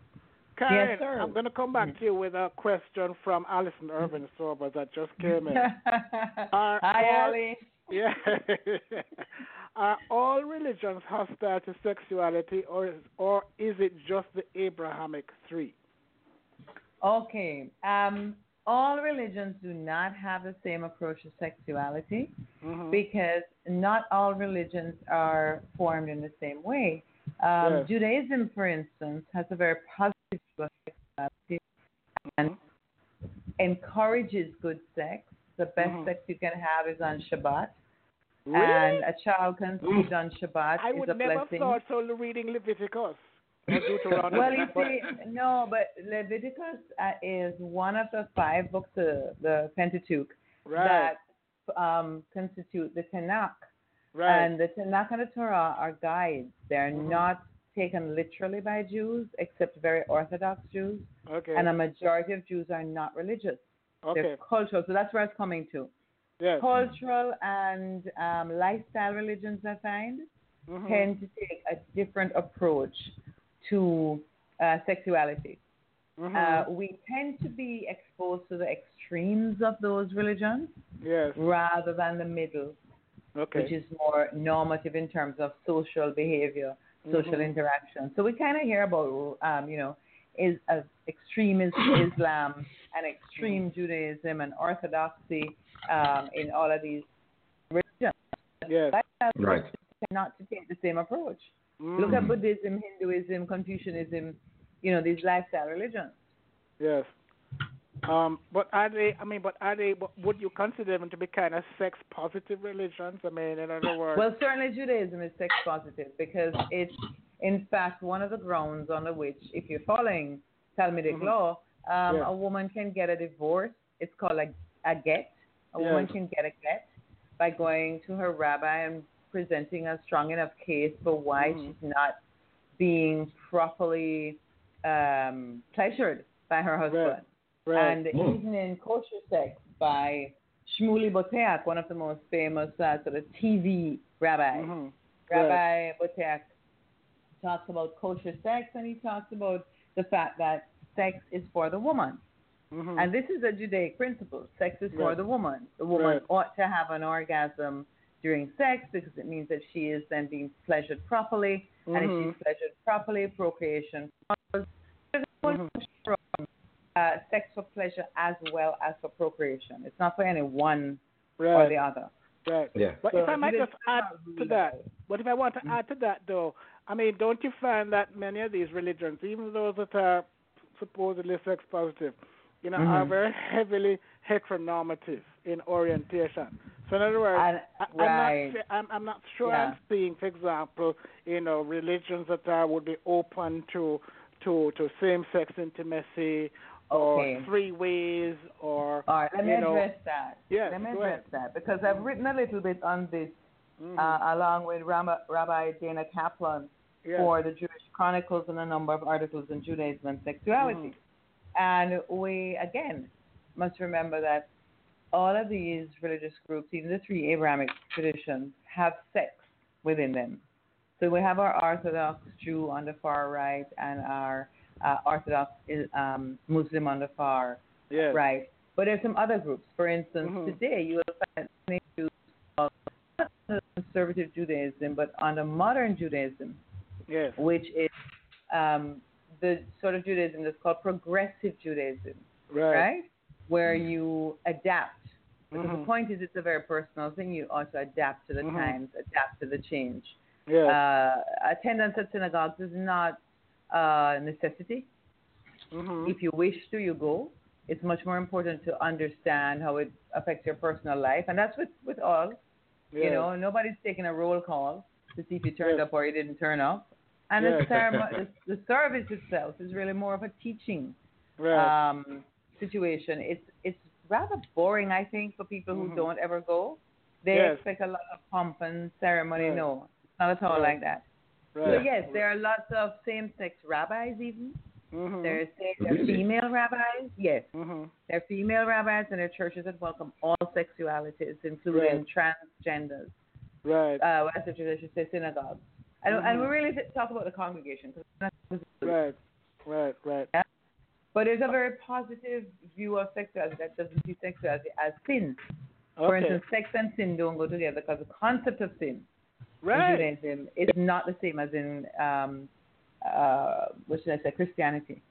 Karen, Yes, sir. I'm going to come back to you with a question from Alison Irvin Sober that just came in. Are Hi, all- Ali. Yeah. Are all religions hostile to sexuality, or is, or is it just the Abrahamic three? Okay. Um, all religions do not have the same approach to sexuality Mhm. because not all religions are formed in the same way. Um, Yes. Judaism, for instance, has a very positive view of sexuality and encourages good sex. The best Mhm. sex you can have is on Shabbat, Really? and a child conceived on Shabbat I is would never blessing. thought so reading Leviticus. Well, you see, no, but Leviticus uh, is one of the five books of the Pentateuch right, that um, constitute the Tanakh. right. And the Tanakh and the Torah are guides. They're Mhm. not taken literally by Jews, except very Orthodox Jews. okay. And a majority of Jews are not religious. okay. They're cultural. So that's where it's coming to. Yes. Cultural and um, lifestyle religions, I find, Mhm. tend to take a different approach to uh, sexuality. Mhm. Uh, we tend to be exposed to the extremes of those religions yes. rather than the middle, Okay. which is more normative in terms of social behavior, social Mhm. interaction. So we kind of hear about, um, you know, is uh, extreme Islam and extreme Judaism and Orthodoxy um, in all of these religions. yes. Right. Not to take the same approach. Mm. Look at Buddhism, Hinduism, Confucianism, you know, these lifestyle religions. Yes. Um, but are they? I mean, but are they? but Would you consider them to be kind of sex positive religions? I mean, in other words. Well, certainly Judaism is sex positive because it's, in fact, one of the grounds on which, if you're following Talmudic Mhm. law, um, Yeah. a woman can get a divorce. It's called a, a get. A woman can get a get by going to her rabbi and presenting a strong enough case for why Mhm. she's not being properly um, pleasured by her husband. right. And Mm. even in Kosher Sex by Shmuley Boteach, one of the most famous uh, sort of TV rabbis. Mhm. Rabbi Boteach talks about kosher sex and he talks about the fact that sex is for the woman. Mhm. And this is a Judaic principle. Sex is for the woman. The woman Right. ought to have an orgasm during sex because it means that she is then being pleasured properly. And if she's pleasured properly, procreation follows. There's no Mhm. From uh, sex for pleasure as well as for procreation. It's not for any one or the other. Right. Yeah. But So if I might just add to that, about- but if I want to Mm. add to that though, I mean, don't you find that many of these religions, even those that are supposedly sex positive, you know, are Mhm. very heavily heteronormative in orientation. So in other words, And- I, I'm right. not I'm, I'm not sure Yeah. I'm seeing, for example, you know, religions that are would be open to to to same sex intimacy or Okay. three ways or All right, let me know, address that. Yes, let me address that because I've written a little bit on this Mhm. uh, along with Rabbi, Rabbi Dana Kaplan Yes. for the Jewish Chronicles and a number of articles on Judaism and sexuality. Mm-hmm. And we, again, must remember that all of these religious groups, even the three Abrahamic traditions, have sex within them. So we have our Orthodox Jew on the far right and our uh, Orthodox um, Muslim on the far yes. right. But there's some other groups. For instance, Mhm. today you will find many Jews not under conservative Judaism, but on under modern Judaism, Yes. which is um, the sort of Judaism that's called progressive Judaism, Right. right? Where you adapt. Because the Mhm. point is, it's a very personal thing. You also adapt to the Mhm. times, adapt to the change. Yes. Uh, attendance at synagogues is not a necessity. Mhm. If you wish to, you go. It's much more important to understand how it affects your personal life, and that's with with all. You know, nobody's taking a roll call to see if you turned Yes. up or you didn't turn up. And Yes. the, ceremony, the, the service itself is really more of a teaching Right. um, situation. It's it's rather boring, I think, for people who Mhm. don't ever go. They Yes. expect a lot of pomp and ceremony. Right. No, not at all Right. like that. Right. So yes, there are lots of same-sex rabbis even. Mhm. There's are Really? female rabbis. Yes, Mhm. there are female rabbis, and there are churches that welcome all sexualities, including transgenders. Right. Uh, as I should say, synagogues. And, and we really talk about the congregation. 'cause Right. Right. Right. But there's a very positive view of sexuality that doesn't see sexuality as sin. For instance, sex and sin don't go together because the concept of sin in Right. Judaism is not the same as in um, uh, what should I say, Christianity.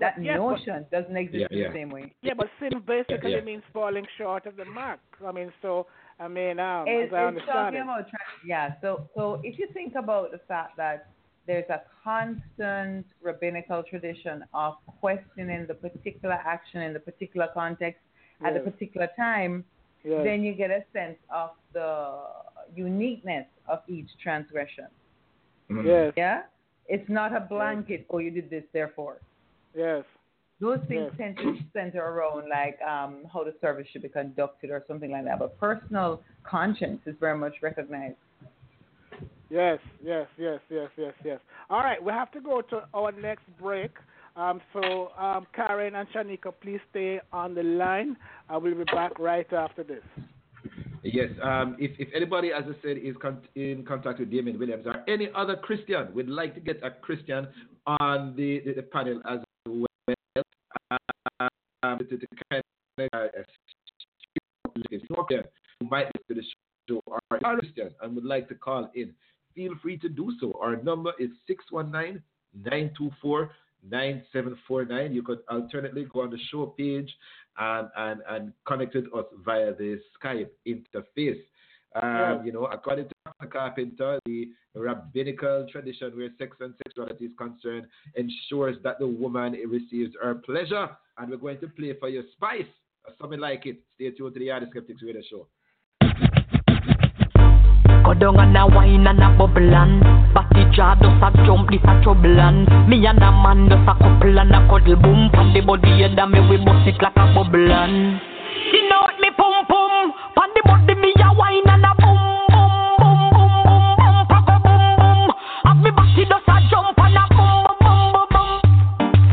that yeah, but- notion doesn't exist Yeah, in yeah. the same way. Yeah, but sin basically yeah. means falling short of the mark. I mean, so I mean, um, It's, as I it's understand talking it. about tra- yeah. So so if you think about the fact that there's a constant rabbinical tradition of questioning the particular action in the particular context at a particular time, Yes. then you get a sense of the uniqueness of each transgression. Mhm. yes, Yeah, it's not a blanket. Oh, you did this, therefore. yes, Those things Yes. tend to center around like um, how the service should be conducted or something like that. But personal conscience is very much recognized. yes, yes, yes, yes, yes, yes. All right, we have to go to our next break. Um, so, um, Karen and Shaneka, please stay on the line. I will be back right after this. Yes, um, if, if anybody, as I said, is con- in contact with Damien Williams or any other Christian we'd like to get a Christian on the, the, the panel as well, um, to, to kind of uh, who might to the show or are Christian and would like to call in, feel free to do so. Our number is 619 924 9749. You could alternately go on the show page and, and, and connect with us via the Skype interface. Um, You know, according to Dr. Carpenter, the rabbinical tradition where sex and sexuality is concerned ensures that the woman receives her pleasure. And we're going to play for your spice or something like it. Stay tuned to the Yardie Skeptics Radio Show. Go down and a wine and a bubble and Batty jaw does a jump, this a trouble and Me and a man does a couple and a cuddle boom Pan the body head and me we bust it like a bubble. And You know what me pum pum? Pan the body me a wine and a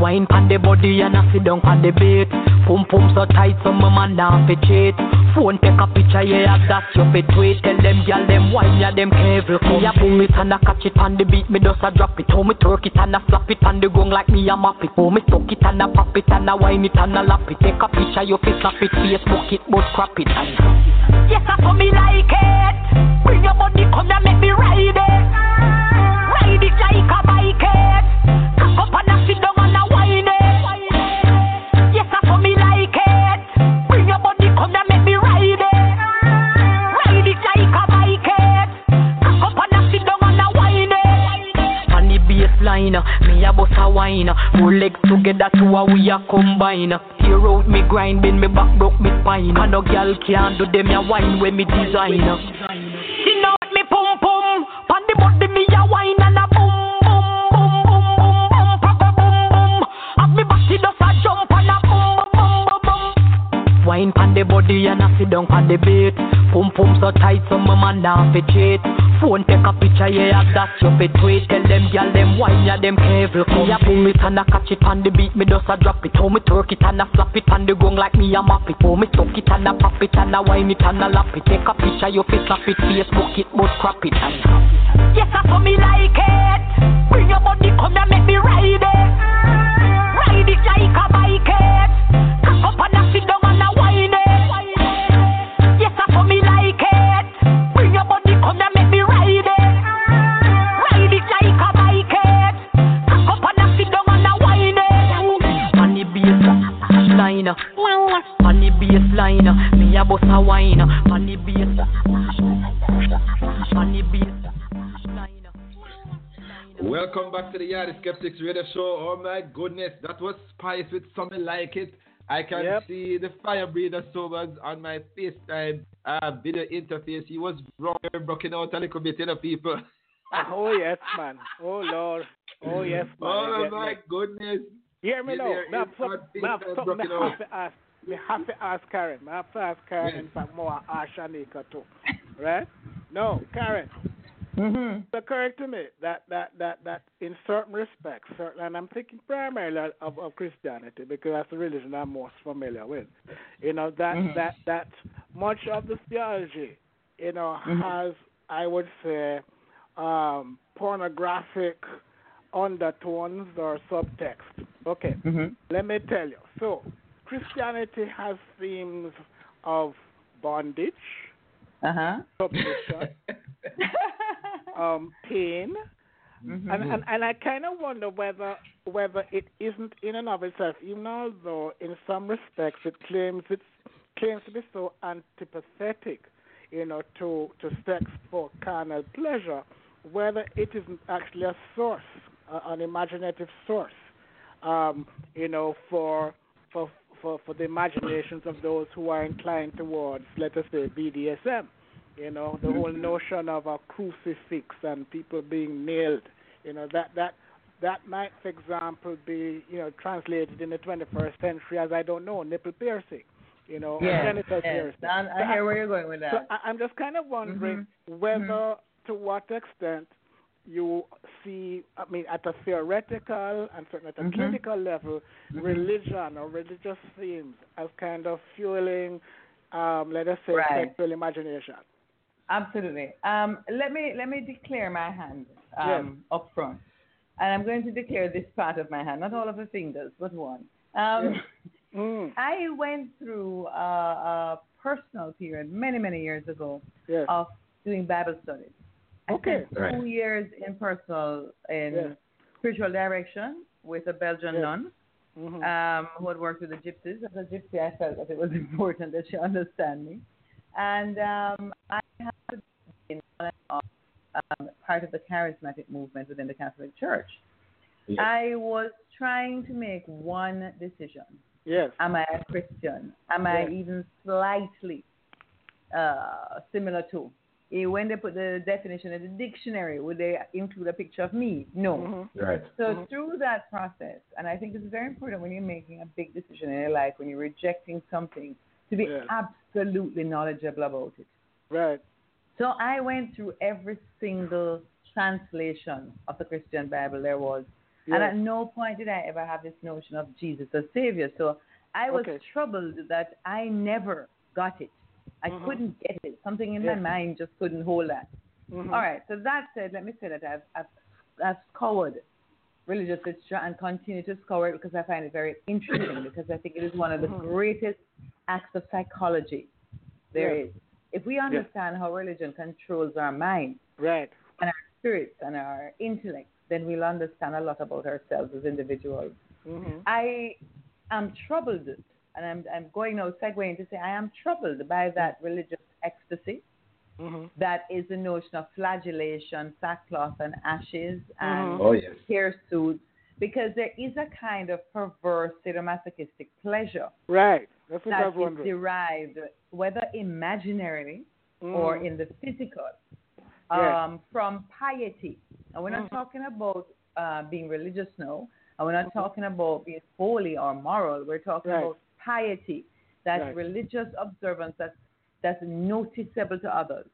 Wine pan the body and a sit down pan the bait. Pum pum so tight so my man down fi cheat. Phone take a picture yeah that you fi tweet. Tell them gyal them wine yeah them careful. Me a boom it and I catch it on the beat. Me just a drop it. How me twerk it and a flap it on the gong like me a map it. How me tuck it and a pop it and a wine it and a lap it. Take a picture you fi snap it. Facebook it but crap it and Yes, I for me like it. Bring your body, come and make me ride it. The me a bust a wine. Four legs together, two a we a combine. Tear out me grind, bend me back, broke me spine. And no girl can do them a wine when me design. You know me pum pum, on the body me a wine and a Wine pan the body and a sit down pan the beat. Pum pum so tight so my man down fi cheat. Phone take a picture yeah that you fi tweet. Tell them gyal them wine yeah them careful. Me a boom it and a catch it on the beat. Me just a drop it. How me twerk it and a flap it on the gong like me a map it. How me tuck it and a pop it and a wine it and a lap it. Take a picture you fi snap it. Facebook it but crap it. And yes I for me like it. Bring your body come and make me ride it. Ride it like a bike it. Cock up and baseline, me a bust a wine. On the baseline, on the baseline. Welcome back to the Yardie Skeptics Radio Show. Oh my goodness, that was Spice with something like it. I can Yep. see the fire breather sobers on my FaceTime uh, video interface. He was wrong, broken out a little bit, you know, people. Oh yes, man. Oh Lord. Oh yes, man. Oh Yes, my man. goodness. Hear me Yeah, now. there Me have is some- hard me have things something me have to ask. Me have to ask Karen. Me have to ask Karen. In fact, more ask Shaneka too. Right? No, Karen. Mm-hmm. It occurred to me that that that that in certain respects, certain, and I'm thinking primarily of, of Christianity because that's the religion I'm most familiar with. You know that Mhm. that that much of the theology, you know, Mhm. has I would say um, pornographic undertones or subtext. Okay, Mm-hmm. let me tell you. So Christianity has themes of bondage, Uh huh. submission, um, pain, Mhm. And, and and I kind of wonder whether whether it isn't in and of itself, even although in some respects it claims it's claims to be so antipathetic, you know, to to sex for carnal pleasure, whether it isn't actually a source, uh, an imaginative source, um, you know, for for for for the imaginations of those who are inclined towards, let us say, BDSM. You know, the whole notion of a crucifix and people being nailed. You know, that that that might, for example, be you know translated in the 21st century as I don't know nipple piercing. You know, Yes, genital yes. piercing. And I hear where you're going with So that. I, I'm just kind of wondering Mhm. whether, to what extent, you see, I mean, at a theoretical and certainly at a Mhm. clinical level, Mhm. religion or religious themes as kind of fueling, um, let us say, Right. sexual imagination. Absolutely. Um, let me let me declare my hand um, up front, and I'm going to declare this part of my hand, not all of the fingers, but one. Um, Mm. I went through a, a personal period many many years ago Yes. of doing Bible studies. I Okay. spent two Right. years in personal in Yes. spiritual direction with a Belgian Yes. nun hmm um, who had worked with the gypsies. As a gypsy, I felt that it was important that she understand me. And um, I had been on um, part of the charismatic movement within the Catholic Church. Yes. I was trying to make one decision. Yes. Am I a Christian? Am I even slightly uh, similar to? When they put the definition in the dictionary, would they include a picture of me? No. Mhm. Right. So Mhm. through that process, and I think it's very important when you're making a big decision in your life, when you're rejecting something, to be Yes. absolutely knowledgeable about it. Right. So I went through every single translation of the Christian Bible there was, and at no point did I ever have this notion of Jesus as Savior. So I was Okay. troubled that I never got it. I Mhm. couldn't get it. Something in Yes. my mind just couldn't hold that. Mhm. All right. So that said, let me say that I've, I've, I've scoured religious literature and continue to scour it because I find it very interesting because I think it is one of the Mhm. greatest acts of psychology there Yes. is. If we understand how religion controls our mind, Right. And our spirits, and our intellect, then we'll understand a lot about ourselves as individuals. hmm I am troubled, and I'm, I'm going now segueing to say I am troubled by that religious ecstasy hmm that is the notion of flagellation, sackcloth and ashes, and Mhm. Oh yes. hair shirts, because there is a kind of perverse sadomasochistic pleasure Right. That's what I that is wondering. derived, whether imaginarily or Mhm. in the physical, Yes. um, from piety. And we're not Mhm. talking about uh, being religious now, and we're not Mhm. talking about being holy or moral. We're talking Right. about piety, that Right. religious observance that's, that's noticeable to others.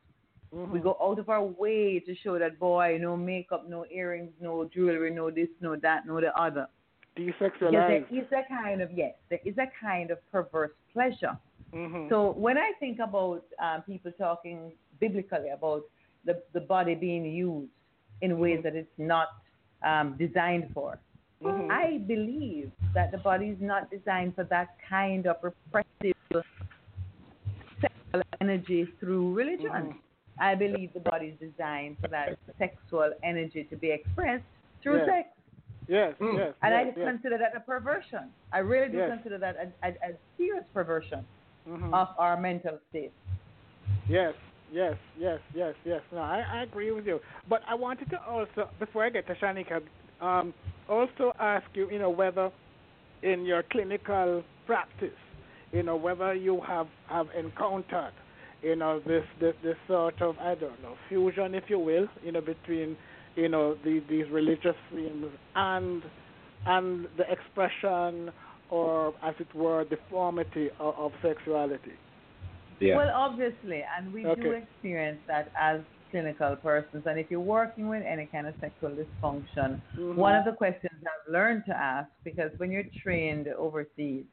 Mhm. We go out of our way to show that boy, no makeup, no earrings, no jewelry, no this, no that, no the other. Because there Desexualized. is a kind of yes, there is a kind of perverse pleasure. Mhm. So when I think about um, people talking biblically about the the body being used in ways Mhm. that it's not um, designed for, Mhm. I believe that the body is not designed for that kind of repressive sexual energy through religion. Mhm. I believe the body is designed for that sexual energy to be expressed through Yes. sex. Yes. Mm. Yes. And yes, I yes. consider that a perversion. I really do Yes. consider that a, a, a serious perversion Mhm. of our mental state. Yes, yes, yes, yes, yes. No, I, I agree with you. But I wanted to also, before I get to Shaneka, um, also ask you, you know, whether in your clinical practice, you know, whether you have, have encountered, you know, this, this this sort of I don't know fusion, if you will, you know, between, you know, the, these religious themes and and the expression or, as it were, deformity of, of sexuality. Yeah. Well, obviously, and we do experience that as clinical persons. And if you're working with any kind of sexual dysfunction, Mhm. one of the questions I've learned to ask, because when you're trained overseas,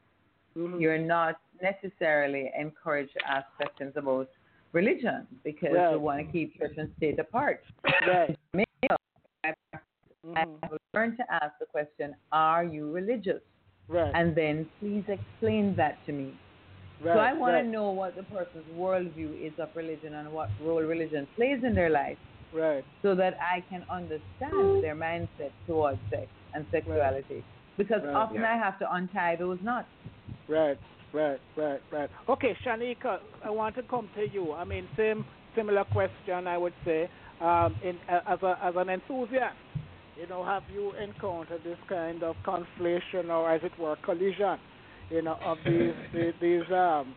Mhm. you're not necessarily encouraged to ask questions about religion because Right. you want to keep church and state apart. Right. Me, I Mhm. have learned to ask the question, Are you religious? Right. And then please explain that to me. Right. So I want right. to know what the person's worldview is of religion and what role religion plays in their life. Right. so that I can understand their mindset towards sex and sexuality. Because Right. often Yeah. I have to untie those knots. Right, right, right, right. Okay, Shaneka, I want to come to you. I mean, same similar question, I would say. Um, in uh, as a as an enthusiast, you know, have you encountered this kind of conflation or, as it were, collision, you know, of these these, these um,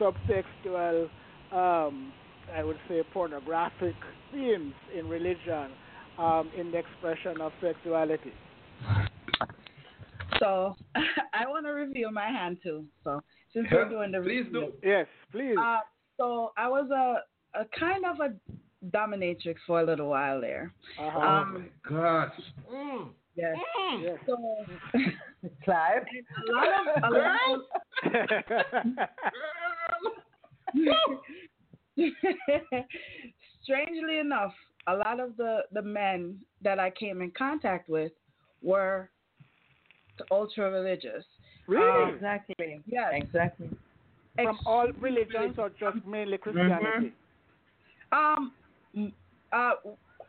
subtextual, um, I would say, pornographic themes in religion, um, in the expression of sexuality? So I want to reveal my hand too. So since we're doing the Please reveal. do. Yes, please. Uh, so I was a, a kind of a dominatrix for a little while there. Uh-huh. Oh Um, my gosh. Mm. Yes. yes. So Clive? a lot of a lot of strangely enough, a lot of the the men that I came in contact with were ultra religious. really? Exactly. Yes. Exactly. From all religions or just mainly Christianity? Um, uh,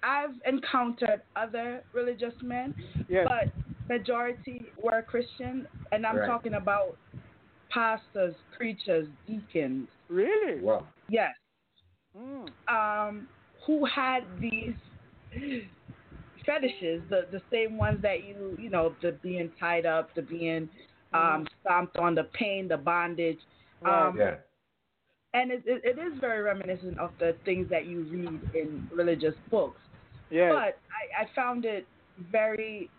I've encountered other religious men, Yes. but majority were Christian, and I'm Right. talking about pastors, preachers, deacons. really? Wow. Yes, Mm. um, who had these fetishes, the the same ones that you you know, the being tied up, the being um, stomped on, the pain, the bondage. Right. Um, Yeah. and it, it, it is very reminiscent of the things that you read in religious books. Yes. But I, I found it very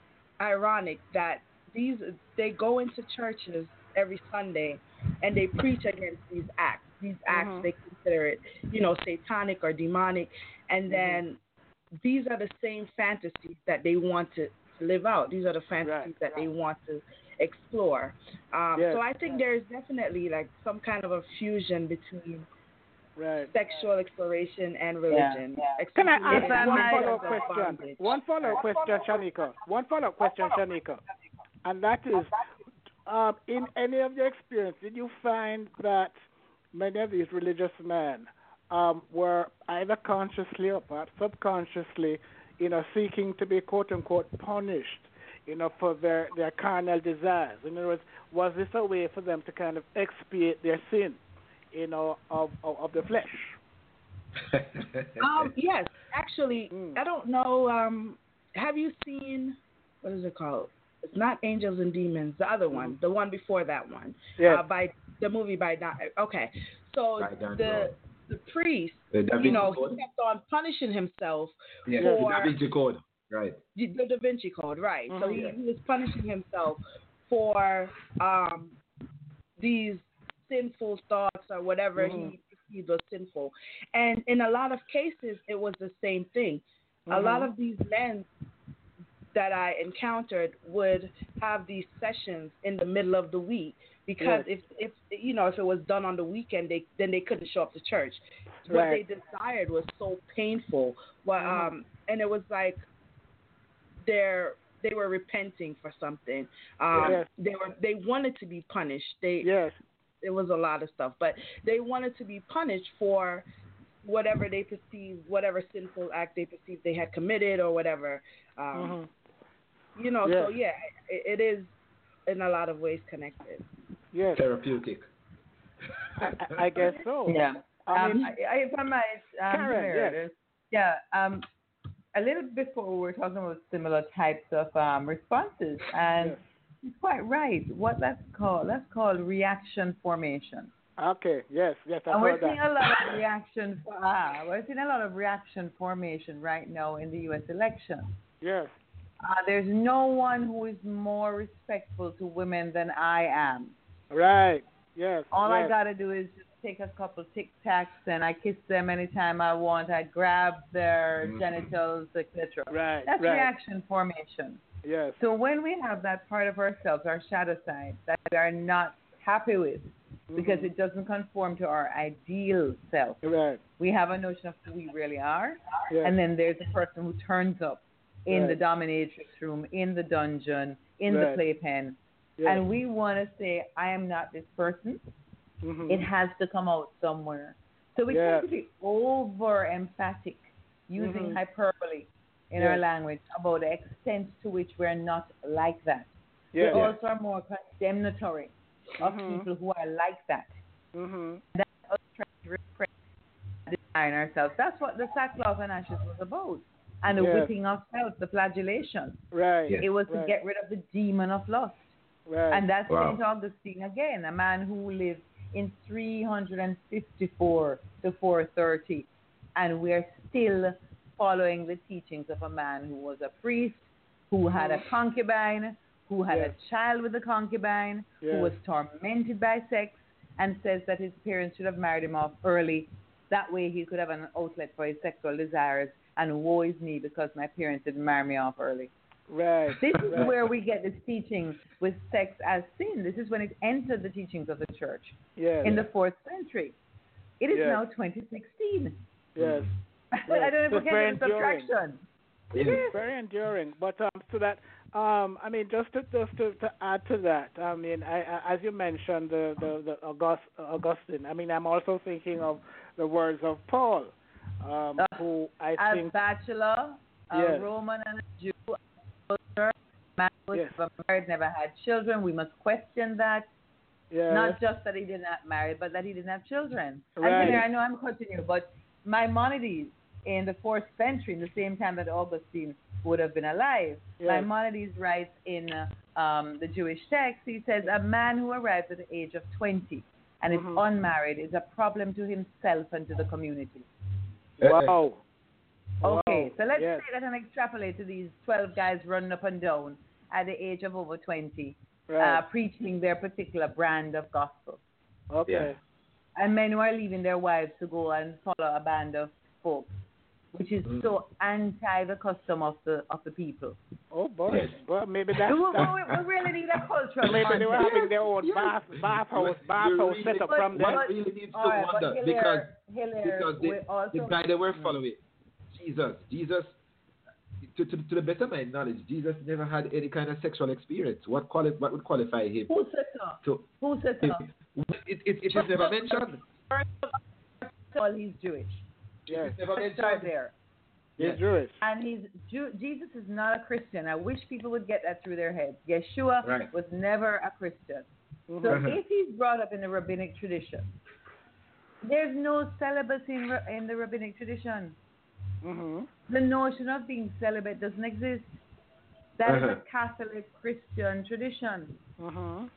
ironic that these they go into churches every Sunday and they preach against these acts. These acts Mhm. they consider it, you know, satanic or demonic, and then these are the same fantasies that they want to live out. These are the fantasies Right. that they want to explore. Um, Yes. So I think there's definitely like some kind of a fusion between right. sexual exploration and religion. yeah. Can I ask in one follow-up question? bondage. One follow-up question, Shaneka. One follow-up question, Shaneka. And that is, um, in any of your experience, did you find that many of these religious men um, were either consciously or perhaps subconsciously, you know, seeking to be quote-unquote punished, you know, for their, their carnal desires? In other words, was this a way for them to kind of expiate their sin, you know, of, of, of the flesh? Um, yes, actually, Mm. I don't know. Um, have you seen what is it called? It's not Angels and Demons. The other one, the one before that one. Yes. Uh, by the movie by Don. Okay, so By Don the Brown. the priest, The Da you Vinci know, Code? he kept on punishing himself Yeah, for- the Da Vinci Code. Right. the, the Da Vinci Code, right? So he, Mhm. he was punishing himself for um, these sinful thoughts or whatever Mhm. he perceived was sinful. And in a lot of cases, it was the same thing. A lot Mhm. of these men that I encountered would have these sessions in the middle of the week because if if you know if it was done on the weekend, they then they couldn't show up to church. What Right. they desired was so painful. Well, Mhm. um, and it was like they're they were repenting for something. Um, Yes. They were they wanted to be punished. They Yes. It was a lot of stuff, but they wanted to be punished for whatever they perceived, whatever sinful act they perceived they had committed or whatever. Um, Mhm. You know, so Yeah. yeah, it, it is in a lot of ways connected. Yes. Therapeutic. I, I- I guess so. Yeah. I um, mean, I, I, if I might, um, Karen, here, yes. yeah, um, a little before we were talking about similar types of um, responses, and Yes. You're quite right. What that's called, that's called reaction formation. okay. Yes. Yes. I've and we're heard seeing that. a lot of reaction. Ah, we're seeing a lot of reaction formation right now in the U.S. election. Yes. Uh, there's no one who is more respectful to women than I am. Right. Yes. All yes. I gotta do is just take a couple tic tacs and I kiss them anytime I want. I grab their Mhm. genitals, etc. Right. That's right. reaction formation. Yes. So when we have that part of ourselves, our shadow side, that we are not happy with because Mhm. it doesn't conform to our ideal self, Right. we have a notion of who we really are, Yes. and then there's a person who turns up in the dominatrix room, in the dungeon, in the Right. playpen, yes. and we want to say, I am not this person. Mhm. It has to come out somewhere. So we Yes. tend to be over emphatic using Mhm. hyperbole in our language about the extent to which we're not like that. Yes. We also are more condemnatory of Mhm. people who are like that. Mhm. That's us trying to repress and define ourselves. That's what the sackcloth and ashes was about. And the Yes. whipping of self, the flagellation. Right. It was to get rid of the demon of lust. Right. And that's Wow. St. Augustine again, a man who lived in 354 to 430. And we're still following the teachings of a man who was a priest, who had a mm-hmm. concubine, who had Yes. a child with a concubine, Yes. who was tormented by sex, and says that his parents should have married him off early. That way he could have an outlet for his sexual desires. And woe is me because my parents didn't marry me off early. right. This is right. where we get this teaching with sex as sin. This is when it entered the teachings of the church yes. in the fourth century. It is now 2016. yes. I don't It's very can do the enduring. subtraction. Very enduring. But um, so that um, I mean, just to just to, to add to that, I mean, I, I, as you mentioned, the the, the August, Augustine. I mean, I'm also thinking of the words of Paul, um, Uh, who I A think as bachelor, a Yes. Roman and a Jew, a soldier, man was Yes. never married, never had children. We must question that. yes, Not just that he did not marry, but that he didn't have children. Right. And here, I know I'm cutting you, but Maimonides in the fourth century, in the same time that Augustine would have been alive, Yes. Maimonides writes in uh, um, the Jewish text, he says, A man who arrives at the age of 20 and is Mhm. unmarried is a problem to himself and to the community. wow. Okay, Wow. so let's yes. take that and extrapolate to these 12 guys running up and down at the age of over 20, Right. uh, preaching their particular brand of gospel. okay. and men who are leaving their wives to go and follow a band of folks, which is Mm. so anti the custom of the of the people. Oh boy. Yes. Well, maybe We, that's. we, that's we really need a cultural maybe they were having their own Yes. bath bathhouse bathhouse really- set up But- from but- them. Really needs to All right, wonder but because Hilaire, Hilaire, because we the, also, the guy they were following, Jesus, Jesus, to, to, to the best of my knowledge, Jesus never had any kind of sexual experience. What quali- what would qualify him who said so? to? Who said It, it, it, it is never mentioned. Well, he's Jewish. Yes. Never Let's start mentioned. there. He's Yes. Jewish. And he's Jew- Jesus is not a Christian. I wish people would get that through their heads. Yeshua Right. was never a Christian. Mhm. So Mhm. if he's brought up in the rabbinic tradition, there's no celibacy in, ra- in the rabbinic tradition. Mhm. The notion of being celibate doesn't exist. That is Uh-huh. a Catholic Christian tradition. Mhm.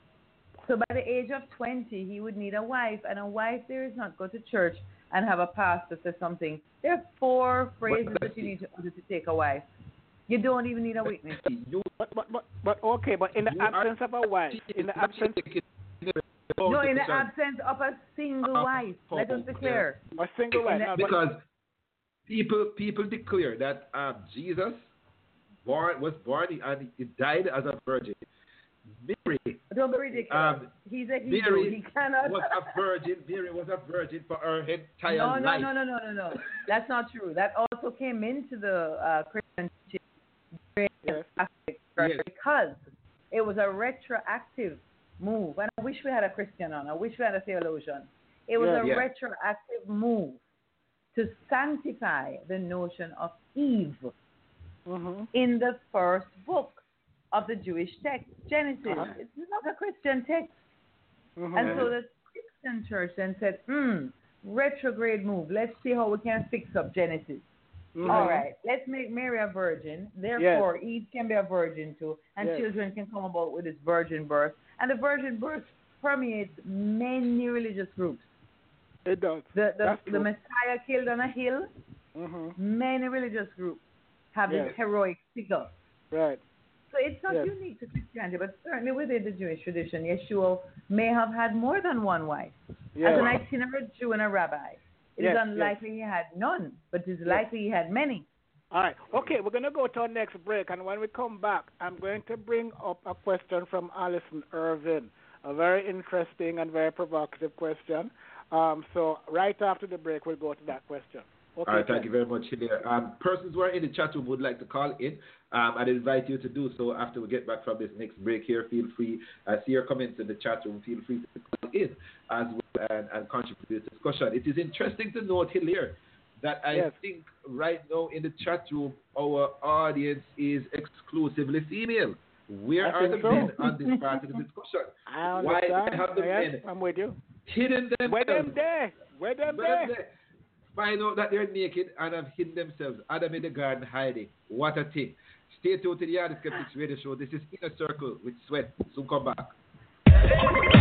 So by the age of 20, he would need a wife, and a wife there is not go to church and have a pastor say something. There are four phrases that you need to to take away. You don't even need a witness. You But but but but okay. But in the You are- absence of a wife, in the absence No, in the absence of a single Uh, wife. Let us yeah. declare. or single wife, the- because people people declare that um, Jesus born was born and he died as a virgin. Mary Don't be ridiculous. Um, He's a Hebrew. Mary He cannot. was a virgin. Mary was a virgin for her entire no, no, life. no, no, no, no, no. That's not true. That also came into the uh, Christian Yes. Catholic Church Yes. because it was a retroactive move. And I wish we had a Christian on. I wish we had a theologian. It was Yeah. a Yeah. retroactive move to sanctify the notion of Eve Mhm. in the first book of the Jewish text, Genesis. Uh-huh. It's not a Christian text. Mhm. And so the Christian church then said, hmm, retrograde move. Let's see how we can fix up Genesis. Mhm. All right, let's make Mary a virgin. Therefore, Eve can be a virgin too, and Yes. children can come about with this virgin birth. And the virgin birth permeates many religious groups. It does. The the, the. Messiah killed on a hill. Mhm. Many religious groups have Yes. this heroic figure. Right. So it's not Yes. unique to Christianity, but certainly within the Jewish tradition, Yeshua may have had more than one wife. Yeah. As an itinerant Jew and a rabbi, it is Yes, yes. unlikely he had none, but it is likely he had many. All right. Okay, we're going to go to our next break, and when we come back, I'm going to bring up a question from Alison Irvin, a very interesting and very provocative question. Um, so right after the break, we'll go to that question. Okay. All right, thank you very much, Hilaire. Um, persons who are in the chat room would like to call in. Um, I'd invite you to do so after we get back from this next break here. Feel free, I see your comments in the chat room. Feel free to call in as well and, and contribute to the discussion. It is interesting to note, Hilaire, that I Yes. think right now in the chat room, our audience is exclusively female. Where I are the so. men on this part of the discussion? I Why understand. they have the yes, men I'm with you. hidden themselves? Where them there? Where them Where there? there? Find out that they're naked and have hidden themselves. Adam in the garden hiding. What a thing. Stay tuned to the Yardie Skeptics Radio Show. This is Inner Circle with Sweat. Soon come back.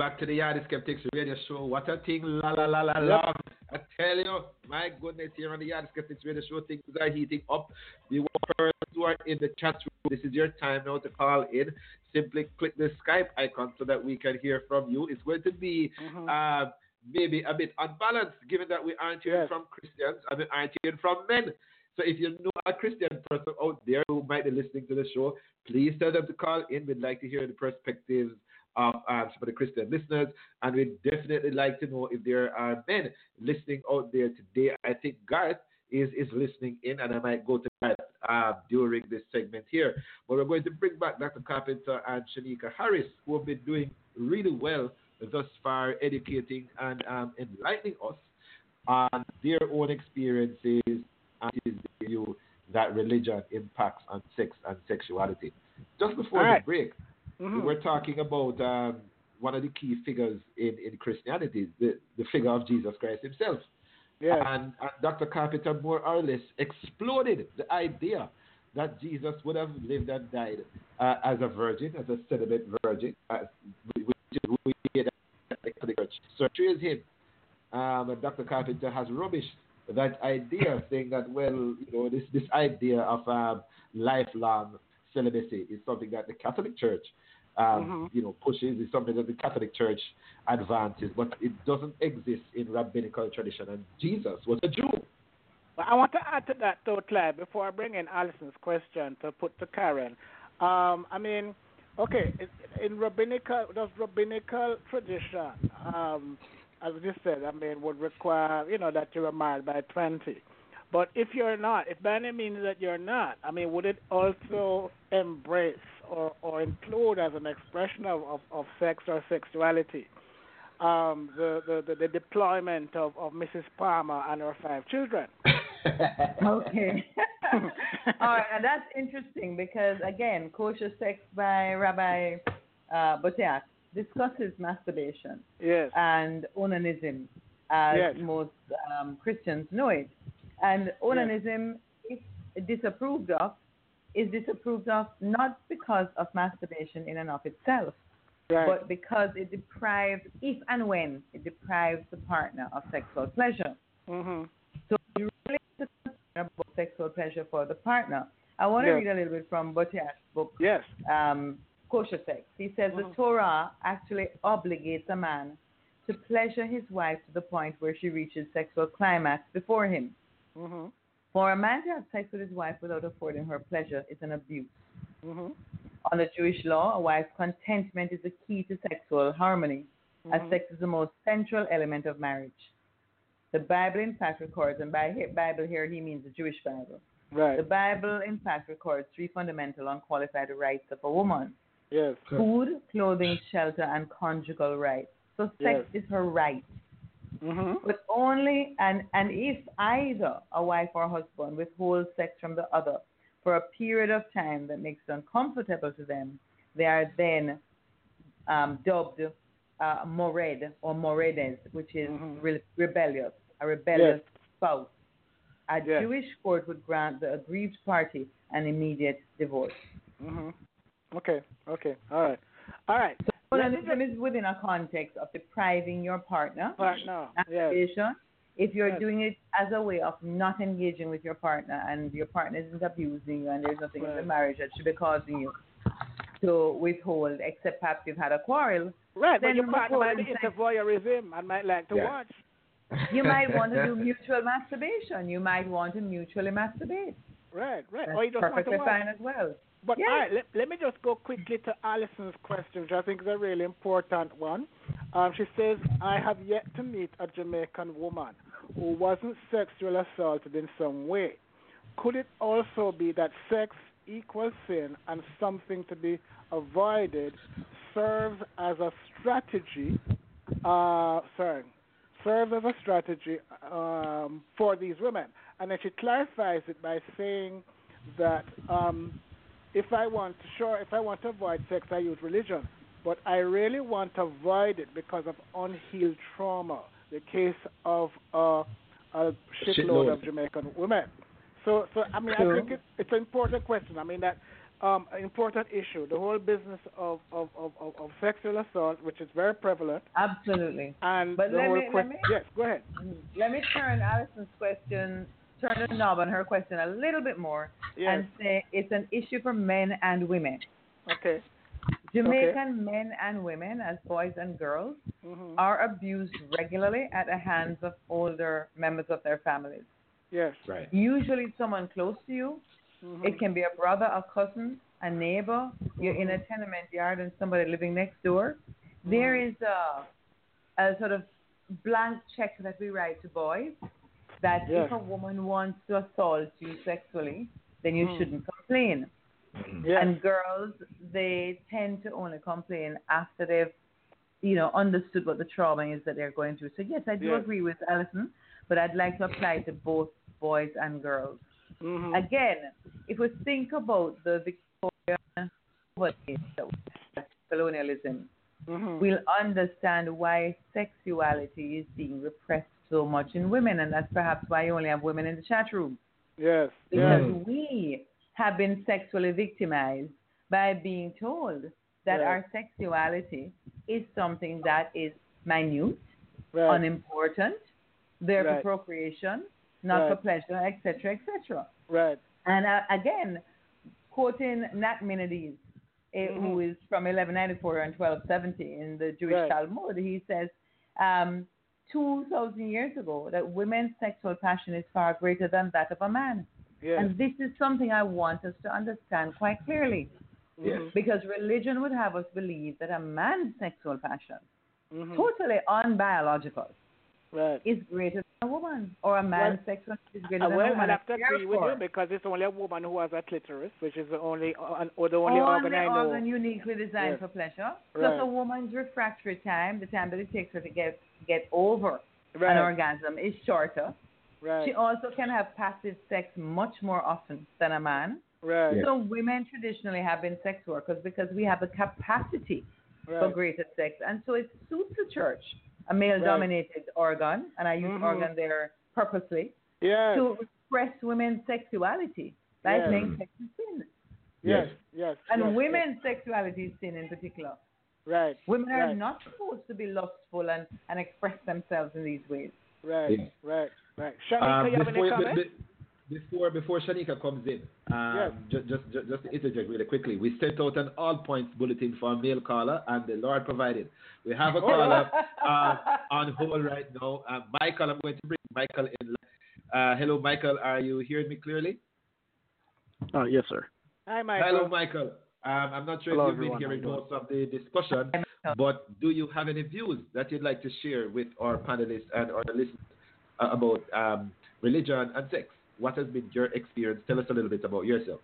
Back to the Yardie Skeptics Radio Show. What a thing, la la la la la. I tell you, my goodness, here on the Yardie Skeptics Radio Show, things are heating up. The workers who are in the chat room, this is your time now to call in. Simply click the Skype icon so that we can hear from you. It's going to be Mhm. uh, maybe a bit unbalanced, given that we aren't hearing Yes. from Christians and we aren't hearing from men. So if you know a Christian person out there who might be listening to the show, please tell them to call in. We'd like to hear the perspectives of um, some of the Christian listeners, and we'd definitely like to know if there are men listening out there today. I think Garth is is listening in, and I might go to that uh, during this segment here. But we're going to bring back Dr. Carpenter and Shaneka Harris, who have been doing really well thus far, educating and um, enlightening us on their own experiences and his view that religion impacts on sex and sexuality. Just before right. the break, Mhm. we were talking about um, one of the key figures in, in Christianity, the, the figure of Jesus Christ himself. Yes. And, Dr. Carpenter more or less exploded the idea that Jesus would have lived and died uh, as a virgin, as a celibate virgin, uh, which is who he had to the church. So him. Um, and Dr. Carpenter has rubbished that idea, saying that, well, you know, this, this idea of um, lifelong celibacy is something that the Catholic Church um, Mhm. you know, pushes is something that the Catholic Church advances, but it doesn't exist in rabbinical tradition. And Jesus was a Jew. But I want to add to that, though, Hilaire, before I bring in Allison's question to put to Karen. Um, I mean, okay, in rabbinical, does rabbinical tradition, um, as you said, I mean, would require, you know, that you were married by 20. But if you're not, if by any means that you're not, I mean, would it also embrace or, or include as an expression of, of, of sex or sexuality um, the, the, the, the deployment of, of Mrs. Palmer and her five children? Okay. All right, and that's interesting because again, kosher sex by Rabbi uh, Boteach discusses masturbation Yes. and onanism as Yes. most um, Christians know it. And onanism, is disapproved of, is disapproved of not because of masturbation in and of itself, Right. but because it deprives, if and when it deprives the partner of sexual pleasure. hmm So you really have to about sexual pleasure for the partner. I want to Yeah. read a little bit from Boteach's book, Yes. um, Kosher Sex. He says the Mhm. Torah actually obligates a man to pleasure his wife to the point where she reaches sexual climax before him. hmm For a man to have sex with his wife without affording her pleasure is an abuse. hmm Under Jewish law, a wife's contentment is the key to sexual harmony, as Mhm. sex is the most central element of marriage. The Bible, in fact, records, and by Bible here he means the Jewish Bible. Right. The Bible, in fact, records three fundamental unqualified rights of a woman Yes. food, clothing, shelter, and conjugal rights. So sex is her right. Hmm But only, and, and if either a wife or husband withholds sex from the other for a period of time that makes it uncomfortable to them, they are then um, dubbed uh, mored or moredes, which is Mhm. re- rebellious, a rebellious spouse. A Yes. Jewish court would grant the aggrieved party an immediate divorce. hmm Okay. Okay. All right. All right. Let me Onanism is within a context of depriving your partner Partner. Yes. If you're Yes. doing it as a way of not engaging with your partner and your partner isn't abusing you and there's nothing in the marriage that should be causing you to withhold, except perhaps you've had a quarrel, Right. But Then your the partner might be withholding into voyeurism and might like to Yeah. watch. you might want to do mutual masturbation. You might want to mutually masturbate. Right. Right. That's or you just want to perfectly watch. fine as well. But Yes. all right, let, let me just go quickly to Alison's question, which I think is a really important one. Um, she says, I have yet to meet a Jamaican woman who wasn't sexually assaulted in some way. Could it also be that sex equals sin and something to be avoided serves as a strategy, uh, sorry, serves as a strategy um, for these women? And then she clarifies it by saying that um, if I want to, sure, if I want to avoid sex, I use religion, but I really want to avoid it because of unhealed trauma. The case of uh, a shitload Shitload. of Jamaican women. So, so I mean, True. I think it, it's an important question. I mean that um, an important issue. The whole business of of, of, of, of sexual assault, which is very prevalent, Absolutely. and But the let whole me- let question. me- Yes, go ahead. Let me turn Alison's question, turn the knob on her question a little bit more Yes. and say it's an issue for men and women. Okay. Jamaican men and women, as boys and girls, hmm are abused regularly at the hands of older members of their families. Yes. Right. Usually it's someone close to you. Mhm. It can be a brother, a cousin, a neighbor. You're in a tenement yard and somebody living next door. There is a, a sort of blank check that we write to boys that Yes. if a woman wants to assault you sexually, then you Mm. shouldn't complain. Yes. And girls, they tend to only complain after they've, you know, understood what the trauma is that they're going through. So yes, I do Yes. agree with Alison, but I'd like to apply to both boys and girls. Mhm. Again, if we think about the Victorian what is the colonialism, Mhm. we'll understand why sexuality is being repressed so much in women, and that's perhaps why you only have women in the chat room Yes. because Yes. we have been sexually victimized by being told that Right. our sexuality is something that is minute, Right. unimportant, there Right. for procreation, not for pleasure, etc., etc. Right. And uh, again, quoting Nachmanides, eh, who Mhm. is from 1194 and 1270 in the Jewish Right. Talmud, he says, um, 2,000 years ago, that women's sexual passion is far greater than that of a man. Yes. And this is something I want us to understand quite clearly. Yes. Because religion would have us believe that a man's sexual passion, Mhm. totally unbiological, Right. is greater than a woman, or a man's Well, sexual is greater Uh, than well, a woman. have to agree with you because it's only a woman who has a clitoris, which is the only uh, or the only, only organ I know. organ uniquely designed Yes. for pleasure. Right. Plus, a woman's refractory time, the time that it takes her to get get over Right. an orgasm, is shorter. Right. She also can have passive sex much more often than a man. right. So women traditionally have been sex workers because we have the capacity for greater sex, and so it suits the church, a male-dominated organ, and I use Mhm. organ there purposely Yes. to express women's sexuality by Yes. saying sex is sin, Yes. Yes. and yes, women's sexuality is sin in particular. Right. Women are right. not supposed to be lustful and, and express themselves in these ways. Right. Yeah. Right. Right. Shaneka, Um, you have any before, comment? be- before before Shaneka comes in, um, Yes. just, just just just to interject really quickly, we sent out an all points bulletin for a male caller, and the Lord provided. We have a caller uh, on hold right now. Uh, Michael, I'm going to bring Michael in. Uh, hello, Michael. Are you hearing me clearly? Uh, yes, sir. Hi, Michael. Hello, Michael. Um, I'm not sure Hello, if you've everyone. been hearing most of the discussion, but do you have any views that you'd like to share with our panelists and our listeners uh, about um, religion and sex? What has been your experience? Tell us a little bit about yourself.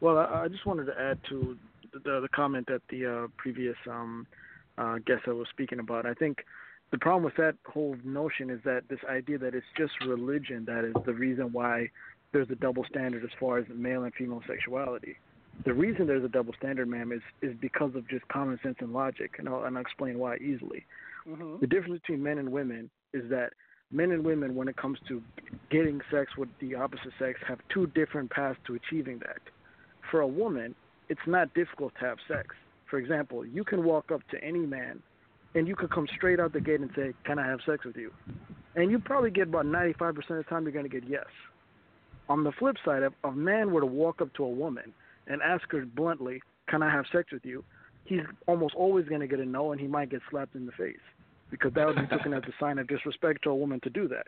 Well, I, I just wanted to add to the, the comment that the uh, previous um, uh, guest I was speaking about. I think the problem with that whole notion is that this idea that it's just religion that is the reason why there's a double standard as far as male and female sexuality. The reason there's a double standard, ma'am, is is because of just common sense and logic, and I'll, and I'll explain why easily. Mhm. The difference between men and women is that men and women, when it comes to getting sex with the opposite sex, have two different paths to achieving that. For a woman, it's not difficult to have sex. For example, you can walk up to any man and you could come straight out the gate and say, Can I have sex with you? And you probably get about 95% of the time you're going to get yes. On the flip side, if a man were to walk up to a woman and ask her bluntly, Can I have sex with you? He's almost always going to get a no and he might get slapped in the face because that would be taken as a sign of disrespect to a woman to do that.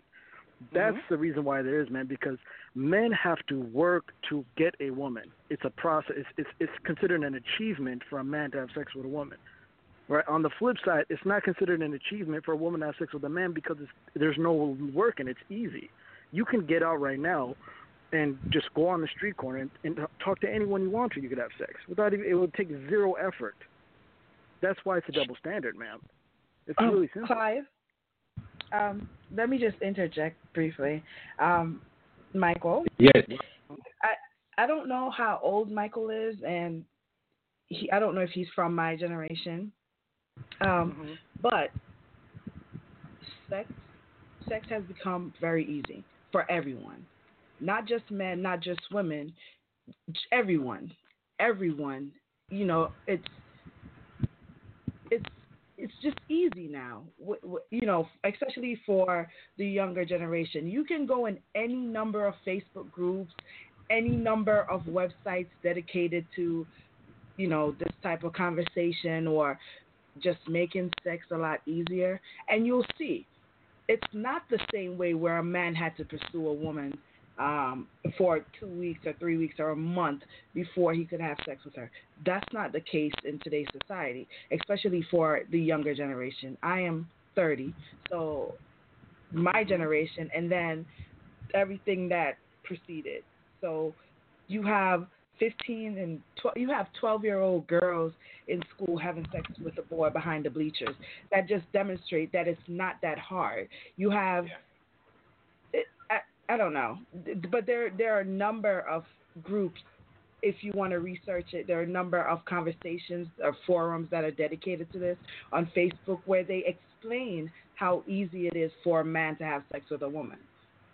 That's mm-hmm. the reason why there is, man, because men have to work to get a woman. It's a process. It's, it's it's considered an achievement for a man to have sex with a woman. Right. On the flip side, it's not considered an achievement for a woman to have sex with a man because it's, there's no work and it's easy. You can get out right now and just go on the street corner and, and talk to anyone you want to. You could have sex without even. It would take zero effort. That's why it's a double standard, man. It's Um, really simple. Clive, um, let me just interject briefly. Um, Michael, Yes. I I don't know how old Michael is, and he, I don't know if he's from my generation. Um, Mhm. But sex, sex has become very easy for everyone, not just men, not just women, everyone, everyone. You know, it's it's it's just easy now. You know, especially for the younger generation. You can go in any number of Facebook groups, any number of websites dedicated to, you know, this type of conversation or just making sex a lot easier, and you'll see it's not the same way where a man had to pursue a woman um, for two weeks or three weeks or a month before he could have sex with her. That's not the case in today's society, especially for the younger generation. I am 30, so my generation, and then everything that preceded. So you have 15 and 12, you have 12 year old girls in school having sex with a boy behind the bleachers. That just demonstrate that it's not that hard. You have, I, don't know, but there there are a number of groups. If you want to research it, there are a number of conversations or forums that are dedicated to this on Facebook where they explain how easy it is for a man to have sex with a woman.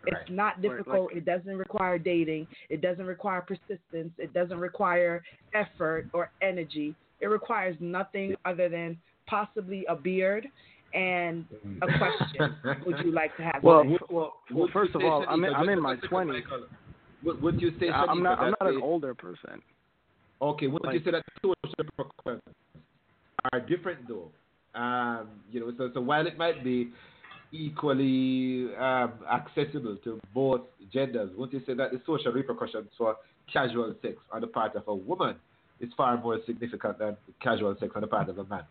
It's not difficult. like- it doesn't require dating. It doesn't require persistence. It doesn't require effort or energy. It requires nothing other than possibly a beard and a question. Would you like to have Well, sex? f- well, well, first of all, I'm in, I'm in my 20s. Michael, Would, would you say, I- I'm not I'm not an older person. Okay, would you say that social repercussions are different though? Um, you know, so so while it might be equally um, accessible to both genders, would you say that the social repercussions for casual sex on the part of a woman is far more significant than casual sex on the part of a man?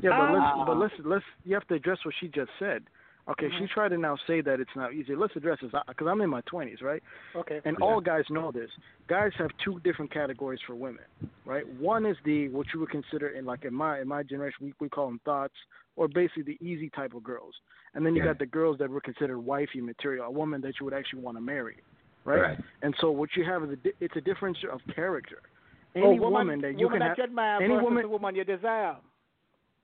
Yeah, but let's Ah. but let's let's you have to address what she just said. Okay, Mm-hmm. she tried to now say that it's not easy. Let's address this because I'm in my 20s, right? Okay. And Yeah. all guys know this. Guys have two different categories for women, right? One is the what you would consider in like in my in my generation we we call them thoughts or basically the easy type of girls. And then you Yeah. got the girls that were considered wifey material, a woman that you would actually want to marry, right? Right. And so what you have is a it's a difference of character. Oh, Any woman, woman that you woman can that have, you admire any versus woman- the woman you desire.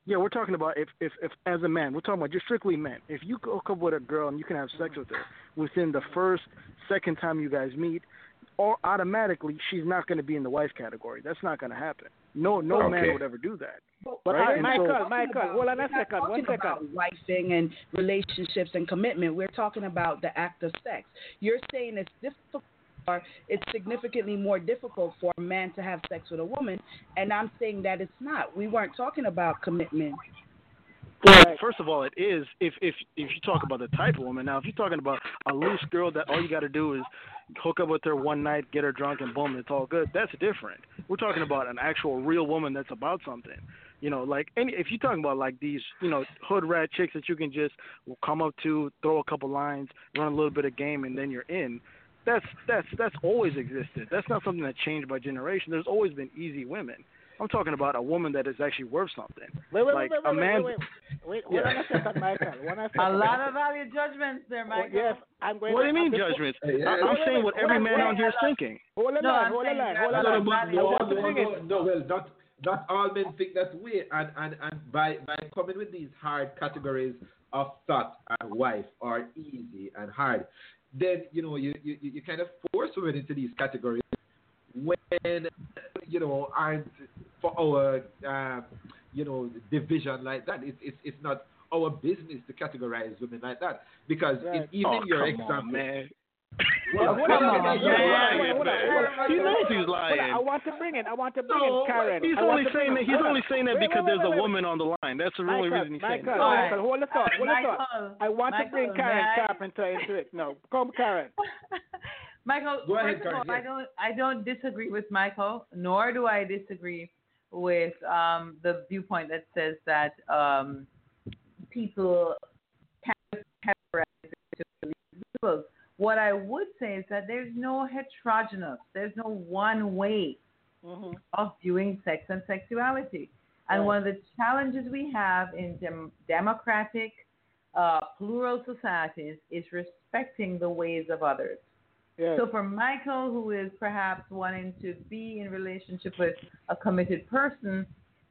Yeah, we're talking about if, if, if as a man, we're talking about just strictly men. If you hook up with a girl and you can have sex with her within the first, second time you guys meet, or automatically she's not going to be in the wife category. That's not going to happen. No, no man would ever do that. But But Right, I, and Michael, so- Michael, hold on a We're not second, one talking about wifing and relationships and commitment. We're talking about the act of sex. You're saying it's difficult or it's significantly more difficult for a man to have sex with a woman, and I'm saying that it's not. We weren't talking about commitment. Well, Right. first of all, it is if if if you talk about the type of woman. Now, if you're talking about a loose girl that all you got to do is hook up with her one night, get her drunk, and boom, it's all good. That's different. We're talking about an actual real woman that's about something. You know, like any if you're talking about like these, you know, hood rat chicks that you can just come up to, throw a couple lines, run a little bit of game, and then you're in. That's that's that's always existed. That's not something that changed by generation. There's always been easy women. I'm talking about a woman that is actually worth something. Wait, wait, like wait, a wait, man. wait, wait, wait, hold on a second, Michael. One a second. A lot of value judgments there, Oh, Michael. yes, I'm going What do you mean I'm judgments? I- hey, I'm wait, saying what wait, every wait, man wait, out here is thinking. Hold on, No, line, hold on, line, hold on. a lot line. of no, no, no, no, no, well, not not all men think that way, and and and by by coming with these hard categories of thought and wife or easy and hard, then you know you you, you kind of force women into these categories when you know aren't for our uh, you know division like that. It's it's it's not our business to categorize women like that because in Right. even oh, your example. on. Well, on. He knows he's Hold on, I want to bring it. I want to bring No, in Karen. He's only saying that. He's only saying that Wait, wait, because there's a woman on the line. That's the only reason he's saying Michael, that. Michael, hold the thought, hold the thought. I want to bring Karen may I- Carpenter into it. No, come Karen. Michael, Go ahead, first of all, Karen, I don't I don't disagree with Michael, nor do I disagree with um, the viewpoint that says that um, people can categorize individuals. What I would say is that there's no heterogeneous, there's no one way hmm of viewing sex and sexuality. And Right. one of the challenges we have in dem- democratic, uh, plural societies is respecting the ways of others. Yes. So for Michael, who is perhaps wanting to be in relationship with a committed person,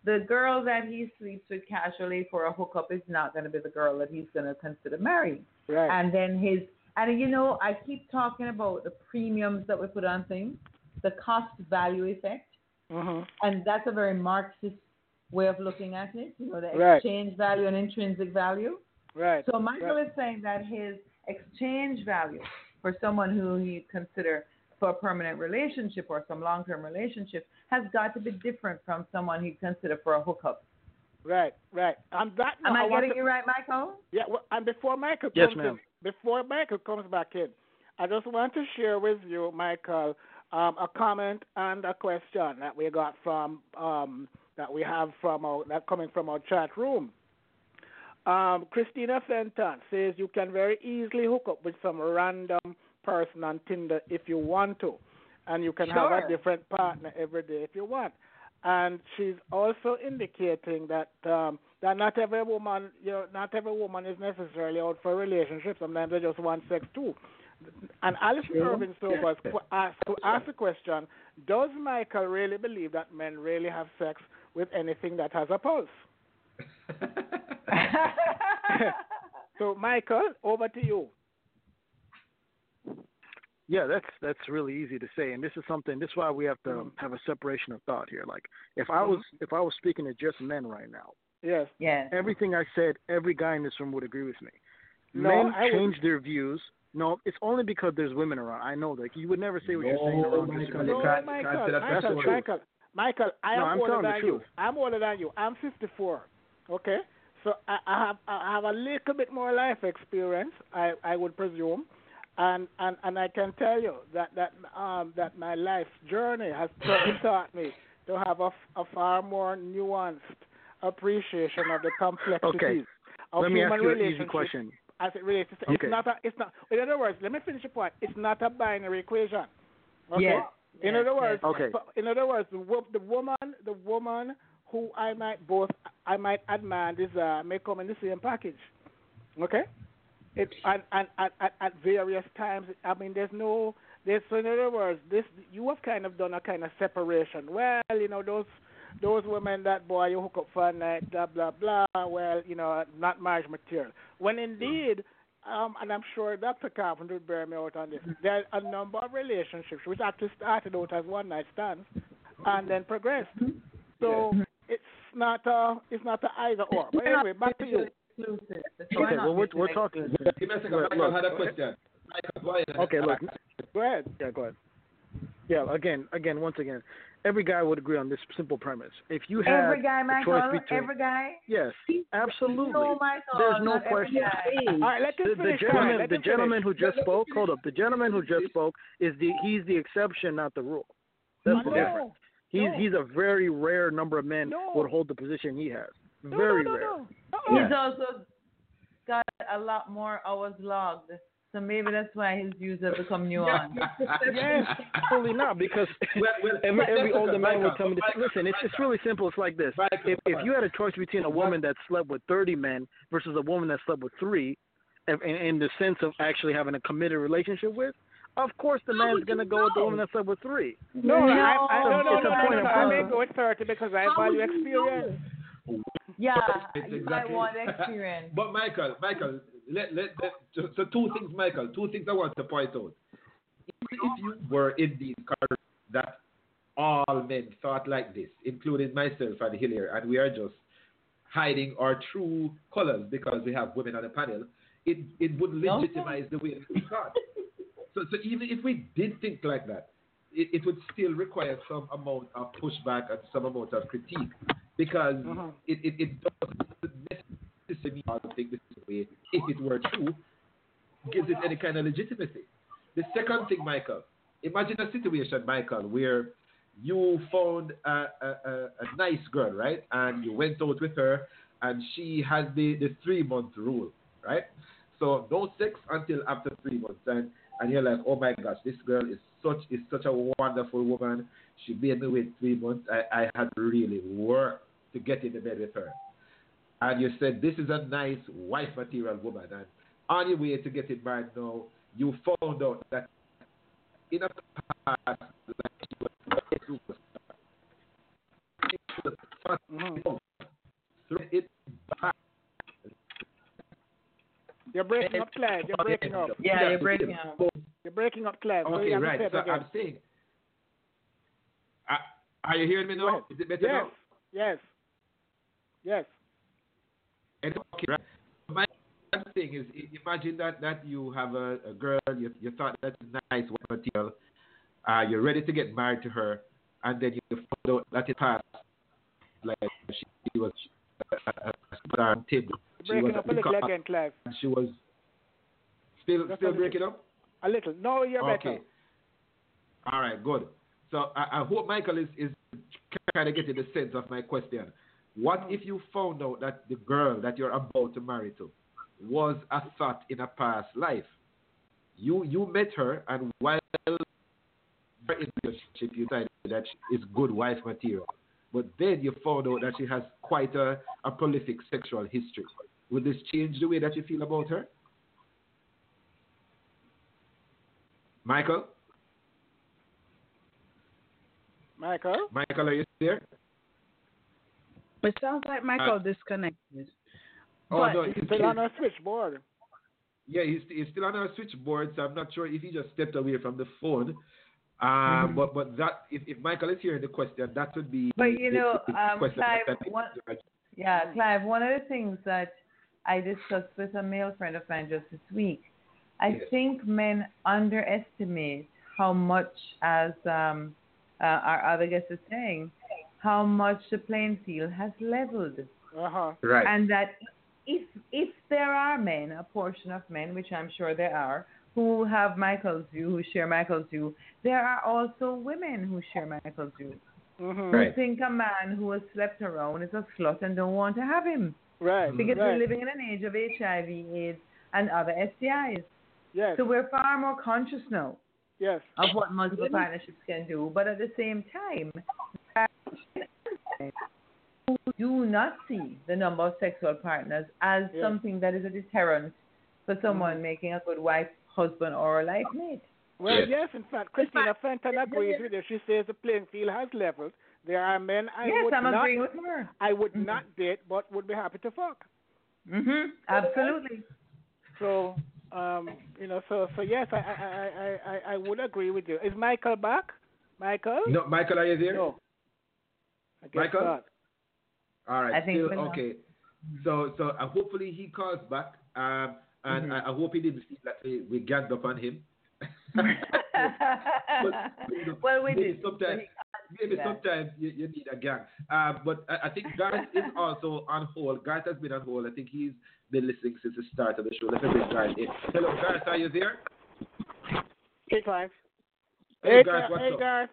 the girl that he sleeps with casually for a hookup is not going to be the girl that he's going to consider marrying. right. And then his, and you know, I keep talking about the premiums that we put on things, the cost value effect, hmm and that's a very Marxist way of looking at it. You know, the Right. exchange value and intrinsic value. Right. So Michael right. is saying that his exchange value for someone who he consider for a permanent relationship or some long-term relationship has got to be different from someone he'd consider for a hookup. Right, right. And that Am now I getting to- you right, Michael? Yeah, well, and before Michael Yes, comes ma'am. in, before Michael comes back in, I just want to share with you, Michael, um, a comment and a question that we got from um, that we have from our that coming from our chat room. Um, Christina Fenton says you can very easily hook up with some random person on Tinder if you want to, and you can have a different partner every day if you want. And she's also indicating that um, that not every woman, you know, not every woman is necessarily out for a relationship. Sometimes they just want sex too. And Alison Sure. Irving Sobers qu- asked, ask the question: Does Michael really believe that men really have sex with anything that has a pulse? So, Michael, over to you. Yeah, that's that's really easy to say, and this is something. This is why we have to Mhm. have a separation of thought here. Like, if I was if I was speaking to just men right now, Yes. yes. everything I said, every guy in this room would agree with me. No, men I would- change their views. No, it's only because there's women around. I know that you would never say what you're saying around. Michael, just you because- No, can't- Michael, can't say that. That's Michael. Michael, Michael, I No, am I'm older than you. I'm older than you. I'm 54. Okay, so I, I have I have a little bit more life experience. I I would presume, and and and I can tell you that that um that my life journey has taught me to have a, a far more nuanced appreciation of the complexities Okay, of Let me human ask you an easy relationships question. as it relates to Okay. it's not a it's not in other words let me finish the point it's not a binary equation okay Yes. in Yes, other words yes, Okay. in other words the, the woman the woman who I might both I might admire and desire may come in the same package okay it and and, and, and at various times I mean there's no there's so in other words this you have kind of done a kind of separation well you know those those women that boy you hook up for a night, blah blah blah. Well, you know, not marriage material. When indeed, um, and I'm sure Dr. Carpenter would bear me out on this. There are a number of relationships which actually started out as one night stands and then progressed. So it's not a it's not a either or. But anyway, back to you. Exclusive. It's Okay, well we're we're talking. Give me a second. Look, Michael had a question. Michael. Okay, look. Go ahead. Yeah, go ahead. Yeah, again, again, once again, every guy would agree on this simple premise. If you have Every guy, Michael. choice between, Every guy. yes, absolutely. No, Michael. There's no question. All right, let The, the gentleman, let the gentleman who just spoke, hold up. The gentleman who just spoke is the he's the exception, not the rule. That's the difference. He's no. he's a very rare number of men No. would hold the position he has. No, Very no, no, rare. no. He's also got a lot more hours logged. So maybe that's why his views have become nuanced. Yes. Absolutely not, because Well, well, every every older man would Michael, tell me, this. Listen, it's it's really simple. It's like this: Michael, if if you had a choice between a woman that slept with 30 men versus a woman that slept with three, in, in in the sense of actually having a committed relationship with, of course the man's gonna go with the woman that slept with three. No, I, I, no, no, It's no, a no, point no, of I may principle. go with 30 because I value experience. Yeah, It's exactly- want experience. But Michael, Michael, let, let, let so two things, Michael, two things I want to point out. If, if you were in these correct that all men thought like this, including myself and Hilaire, and we are just hiding our true colors because we have women on the panel, it it would legitimize the way we thought. So, so even if we did think like that, it, it would still require some amount of pushback and some amount of critique because Mhm. it, it, it doesn't necessarily think this is way, if it were true, gives it any kind of legitimacy. The second thing, Michael, imagine a situation, Michael, where you found a, a, a, a nice girl, right? And you went out with her, and she has the, the three month rule, right? So no sex until after three months, and and you're like, oh my gosh, this girl is such is such a wonderful woman. She made me wait three months. I, I had really worked to get in the bed with her. And you said this is a nice wife material woman, and on your way to get getting married now, you found out that in a past like she was a superstar. She was first Mhm. it back. You're breaking up, Clive. You're breaking up. Yeah, you're breaking up. You're breaking up, Clive. Okay, to right. So again. I'm saying, are, uh, are you hearing me now? Is it better Yes. now? Yes. Yes. And okay, right. My thing is, imagine that that you have a, a girl, you, you thought that's nice, material, uh, you're ready to get married to her, and then you find out that it passed, like she was a, a superstar table. She was Breaking up a little again, Clive. She was still Just still breaking up. A little. No, you're Okay. better. All right, good. So I, I hope Michael is, is kind of getting the sense of my question. What if you found out that the girl that you're about to marry to was a thought in a past life? You you met her, and while in relationship, you decided that she is good wife material. But then you found out that she has quite a, a prolific sexual history. Would this change the way that you feel about her? Michael? Michael? Michael, are you there? It sounds like Michael disconnected. Oh, But- no, He's he's, still on our switchboard. yeah, he's, he's still on our switchboard, so I'm not sure if he just stepped away from the phone. Um, Mm-hmm. But but that if, if Michael is hearing the question, that would be. But you the- know, the um, Clive, one, yeah, Clive, one of the things that I discussed with a male friend of mine just this week, I Yes. think men underestimate how much, as um, uh, our other guest is saying, how much the playing field has leveled. Uh-huh. Right. And that if if there are men, a portion of men, which I'm sure there are, who have Michael's view, who share Michael's view, there are also women who share Michael's view. Mm-hmm. Who think a man who has slept around is a slut and don't want to have him. Right. Because right. we're living in an age of HIV, AIDS, and other STIs. Yes. So we're far more conscious now Yes. of what multiple partnerships can do. But at the same time, who do not see the number of sexual partners as Yeah. something that is a deterrent for someone Mhm. making a good wife, husband, or a life mate. Well, Yes. yes. In fact, Christina Fenton agrees with you. She says the playing field has leveled. There are men I yes, would I'm not, agreeing with her. I would Mhm. not date, but would be happy to fuck. hmm Absolutely. So, um, you know, so so yes, I I I I, I- I would agree with you. Is Michael back? Michael? No, Michael, are you there? No. Michael? not. All right. I think still we're not. okay. So so uh, hopefully he calls back. Um, and Mhm. I, I hope he didn't see that we, we ganged up on him. well, we maybe did. sometimes, maybe that. sometimes you, you need a gang. Uh, but I, I think Garth is also on hold. Garth has been on hold. I think he's been listening since the start of the show. Let me bring Garth in. Hello, Garth, are you there? Hey, Clive. Hello, Hey, Garth, Gar- what's hey, up? Garth.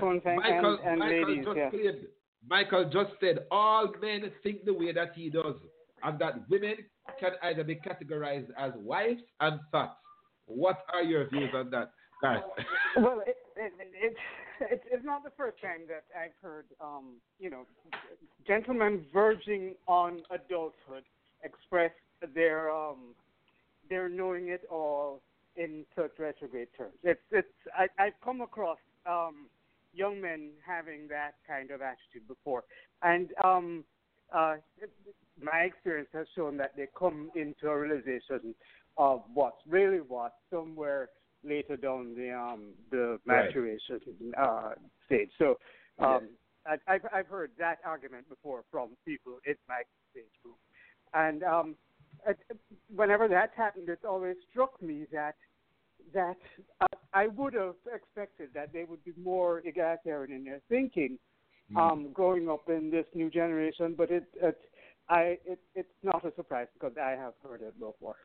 Garth, thank- Michael, and- and Michael ladies, just yeah. claimed, Michael just said all men think the way that he does, and that women can either be categorized as wives and thugs. What are your views on that, Garth? Well, it, it, it, it's it's not the first time that I've heard, um, you know, gentlemen verging on adulthood express their um, their knowing it all in such retrograde terms. It's it's I, I've come across um, young men having that kind of attitude before, and um, uh, it, my experience has shown that they come into a realization of what's really what somewhere later down the um the Right. maturation uh stage. So um I I've I've heard that argument before from people in my stage group. And um it, whenever that happened it's always struck me that that uh, I would have expected that they would be more egalitarian in their thinking um growing up in this new generation, but it it I it it's not a surprise because I have heard it before.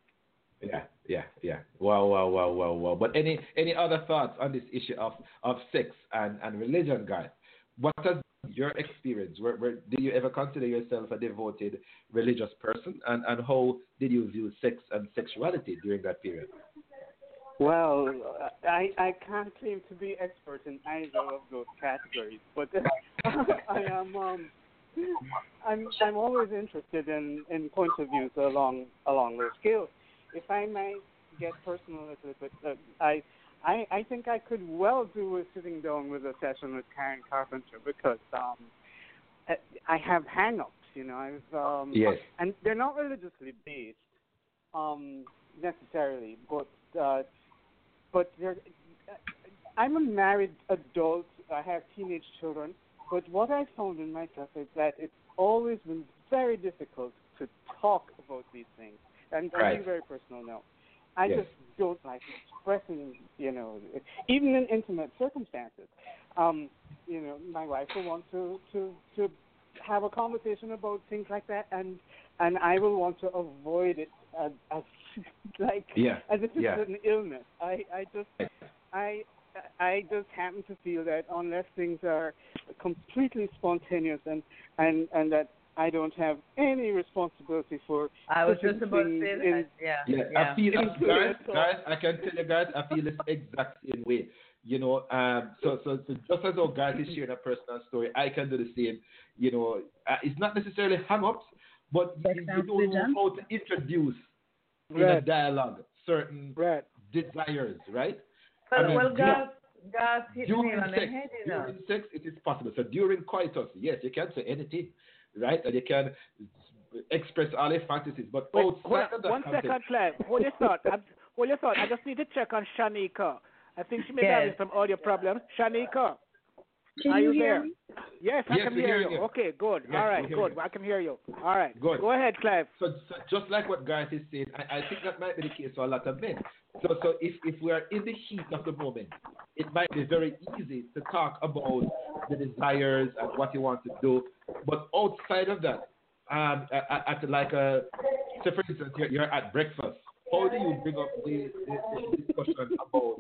Yeah, yeah, yeah. Wow, wow, wow, wow, wow. But any any other thoughts on this issue of, of sex and, and religion, guys? What has your experience? Where, where you ever consider yourself a devoted religious person, and, and how did you view sex and sexuality during that period? Well, I I can't claim to be expert in either of those categories, but I am um I'm I'm always interested in in points of views along along those scales. If I may get personal a little bit, uh, I. I, I think I could well do with sitting down with a session with Karen Carpenter because um, I- I have hang-ups, you know. I've um, Yes. and they're not religiously based um, necessarily, but uh, but they're. I'm a married adult. I have teenage children, but what I found in myself is that it's always been very difficult to talk about these things, and Right. being very personal now. I Yes. just don't like expressing, you know, even in intimate circumstances. Um, you know, my wife will want to to to have a conversation about things like that, and and I will want to avoid it as, as like Yeah, as if it's yeah. an illness. I I just I I just happen to feel that unless things are completely spontaneous and and and that I don't have any responsibility for. I was just about to things say in- that. Yeah. Yeah, yeah. I feel Into guys, it, guys, I can tell you guys, I feel the exact same way. You know, um, so, so, so just as how guys is sharing a personal story, I can do the same. You know, uh, it's not necessarily hang-ups, but you, you don't know how to introduce in a dialogue certain Right. desires, right? But, I mean, well, du- Gus, Gus hit the during nail on the sex, head, you know. during sex, it is possible. So during coitus, yes, you can say anything, right? And you can express all your fantasies, but Wait, outside hold of on, that one context, second, Clive. Hold your thought. I, hold your thought. I just need to check on Shaneka. I think she may be Yes. having some audio problems. Shaneka, Can are you you, hear there? me? Yes, I Yes, can hear hear you. you. Okay, good. Yes, All we right, hear good. you. I can hear you. All right. Good. Go ahead, Clive. So, so just like what Gareth is saying, I, I think that might be the case for a lot of men. So, so if, if we are in the heat of the moment, it might be very easy to talk about the desires and what you want to do. But outside of that, um, at, at like a, say for instance, you're, you're at breakfast. How do you bring up the, the, the discussion about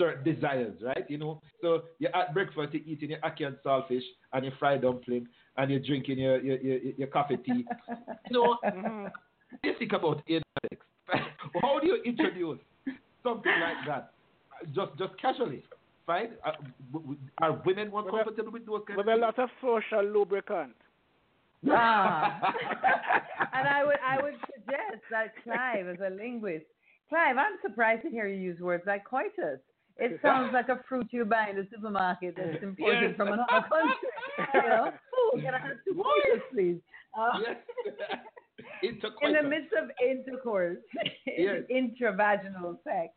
certain desires, right? You know, so you're at breakfast, you're eating your ackee and saltfish and your fried dumpling, and you're drinking your your, your, your coffee tea. You know, Mhm. you think about anal sex. How do you introduce something like that? Just just casually, right? Uh, w- w- Are women more With a- comfortable with those kind With of a things? lot of social lubricant. Ah. and I would I would suggest that Clive, as a linguist, Clive, I'm surprised to hear you use words like coitus. It sounds like a fruit you buy in the supermarket that's imported Yes. from another country. You know, oh, can I have two please? Uh, Yes. in the midst of intercourse, Yes. intravaginal sex.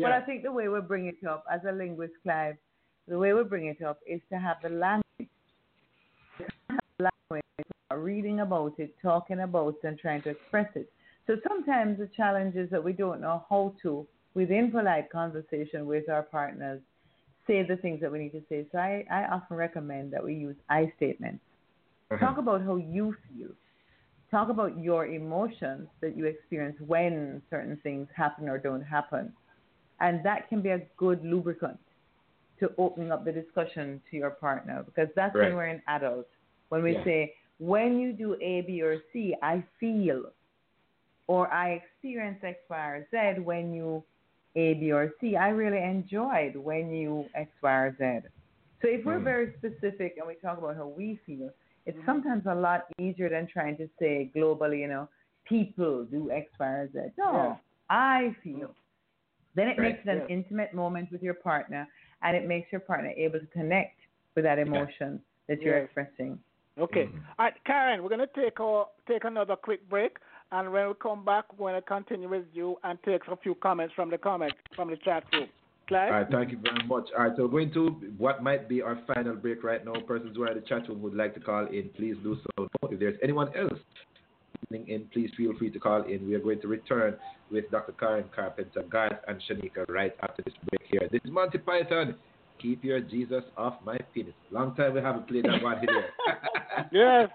But I think the way we bring it up, as a linguist, Clive, the way we bring it up is to have the language, have the language, reading about it, talking about it, and trying to express it. So sometimes the challenge is that we don't know how to, within polite conversation with our partners, say the things that we need to say. So I, I often recommend that we use I statements. Uh-huh. Talk about how you feel. Talk about your emotions that you experience when certain things happen or don't happen. And that can be a good lubricant to opening up the discussion to your partner because that's Right. when we're an adult. When we Yeah. say, when you do A, B, or C, I feel, or I experience X, Y, or Z when you A, B, or C. I really enjoyed when you X, Y, or Z. So if we're Mm. very specific and we talk about how we feel, it's sometimes a lot easier than trying to say globally, you know, people do X, Y, or Z. No, Yeah. I feel. Then it Right. makes it an Yeah. intimate moment with your partner, and it makes your partner able to connect with that emotion that you're Yes. expressing. Okay. Mhm. All right, Karen, we're going to take our, take another quick break, and when we come back, we're going to continue with you and take a few comments from the comment from the chat room. Clive? All right, thank you very much. All right, so we're going to what might be our final break right now. Persons who are in the chat room would like to call in, please do so. If there's anyone else listening in, please feel free to call in. We are going to return with Dr. Karen Carpenter, Garth, and Shaneka right after this break here. This is Monty Python. Keep your Jesus off my penis. Long time we haven't played that one here. Yes.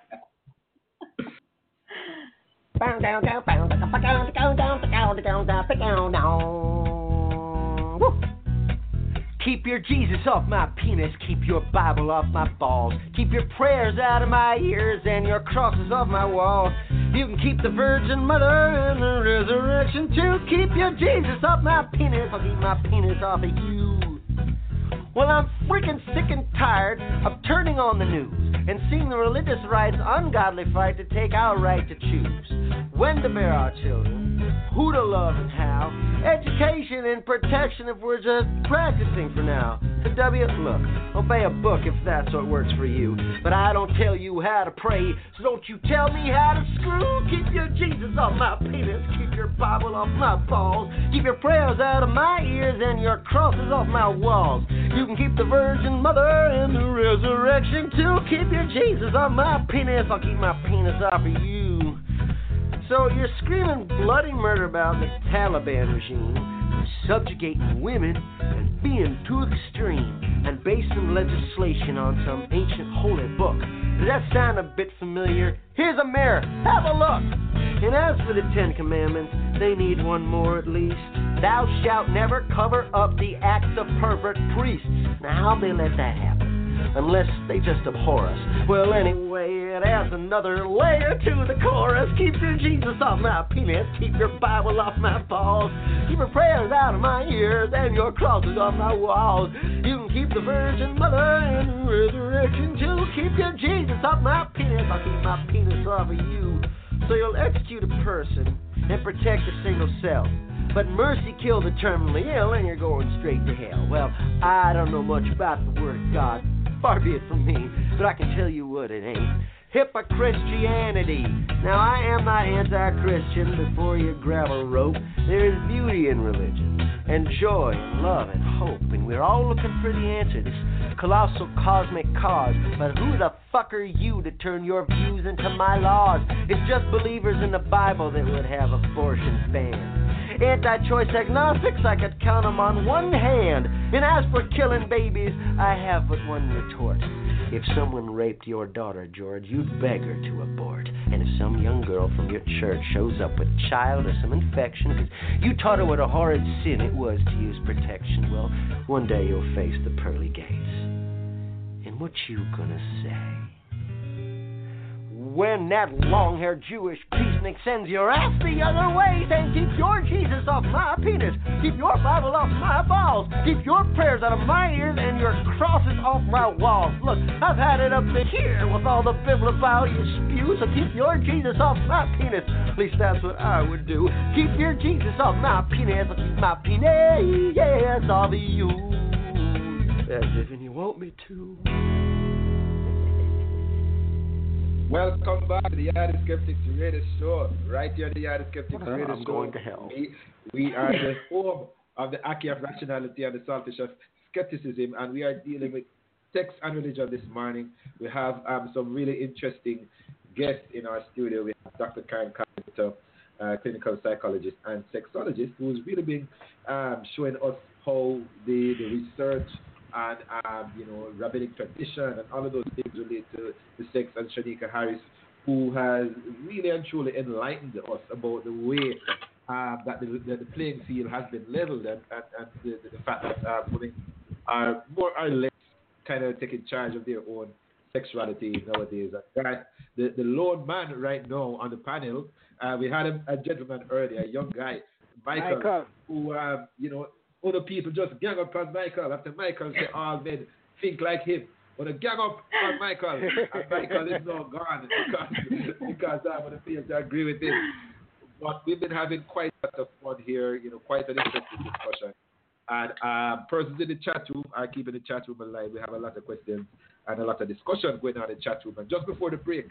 Keep your Jesus off my penis, keep your Bible off my balls. Keep your prayers out of my ears and your crosses off my walls. You can keep the Virgin Mother and the resurrection too. Keep your Jesus off my penis, I'll keep my penis off of you. Well, I'm freaking sick and tired of turning on the news and seeing the religious right's ungodly fight to take our right to choose when to bear our children, who to love and how, education and protection if we're just practicing for now. To W, look, obey a book if that's what works for you, but I don't tell you how to pray, so don't you tell me how to screw. Keep your Jesus off my penis, keep your Bible off my balls, keep your prayers out of my ears and your crosses off my walls. You can keep the Virgin Mother and the resurrection too. Keep your Jesus on my penis, I'll keep my penis off of you. So you're screaming bloody murder about the Taliban regime, subjugating women and being too extreme, and basing legislation on some ancient holy book. Does that sound a bit familiar? Here's a mirror. Have a look. And as for the Ten Commandments, they need one more at least. Thou shalt never cover up the acts of pervert priests. Now, how they let that happen? Unless they just abhor us. Well, anyway, it adds another layer to the chorus. Keep your Jesus off my penis. Keep your Bible off my balls. Keep your prayers out of my ears and your crosses off my walls. You can keep the Virgin Mother and resurrection too. Keep your Jesus off my penis. I'll keep my penis off of you. So you'll execute a person and protect a single cell. But mercy killed the terminally ill, and you're going straight to hell. Well, I don't know much about the Word of God. Far be it from me, but I can tell you what it ain't. Hypocristianity. Now, I am not anti Christian before you grab a rope. There is beauty in religion, and joy, and love, and hope, and we're all looking for the answer. to This colossal cosmic cause. But who the fuck are you to turn your views into my laws? It's just believers in the Bible that would have abortion banned. Anti choice agnostics, I could count 'em on one hand. And as for killing babies, I have but one retort. If someone raped your daughter, George, you'd beg her to abort. And if some young girl from your church shows up with child or some infection, 'cause you taught her what a horrid sin it was to use protection, well, one day you'll face the pearly gates. And what you gonna say? When that long haired Jewish peacenik sends your ass the other way, saying, Keep your Jesus off my penis, keep your Bible off my balls, keep your prayers out of my ears, and your crosses off my walls. Look, I've had it up to here with all the biblical you spew, so keep your Jesus off my penis. At least that's what I would do. Keep your Jesus off my penis, keep my penis, yes, off of you. As if you want me to. Welcome back to the Yardie Skeptics Radio Show. Right here on the Yardie Skeptics Uh, Radio I'm Show. going to hell. We, we are the home of the ackee of rationality and the saltfish of skepticism, and we are dealing with sex and religion this morning. We have um, some really interesting guests in our studio. We have Dr. Karen Carpenter, uh, clinical psychologist and sexologist, who's really been um, showing us how the, the research and um, you know rabbinic tradition and all of those things relate to the sex and Shaneka Harris, who has really and truly enlightened us about the way um, that the, the, the playing field has been leveled and, and, and the, the, fact that uh, women are more or less kind of taking charge of their own sexuality nowadays. And that, the, the lone man right now on the panel, uh, we had a, a gentleman earlier, a young guy, Michael, Michael. who, uh, you know, other people just gang up on Michael after Michael say all men think like him. When they gang up on Michael, and Michael is now gone because, because I'm going to feel to agree with him. But we've been having quite a lot of fun here, you know, quite an interesting discussion. And uh, persons in the chat room are keeping the chat room alive. We have a lot of questions and a lot of discussion going on in the chat room. And just before the break,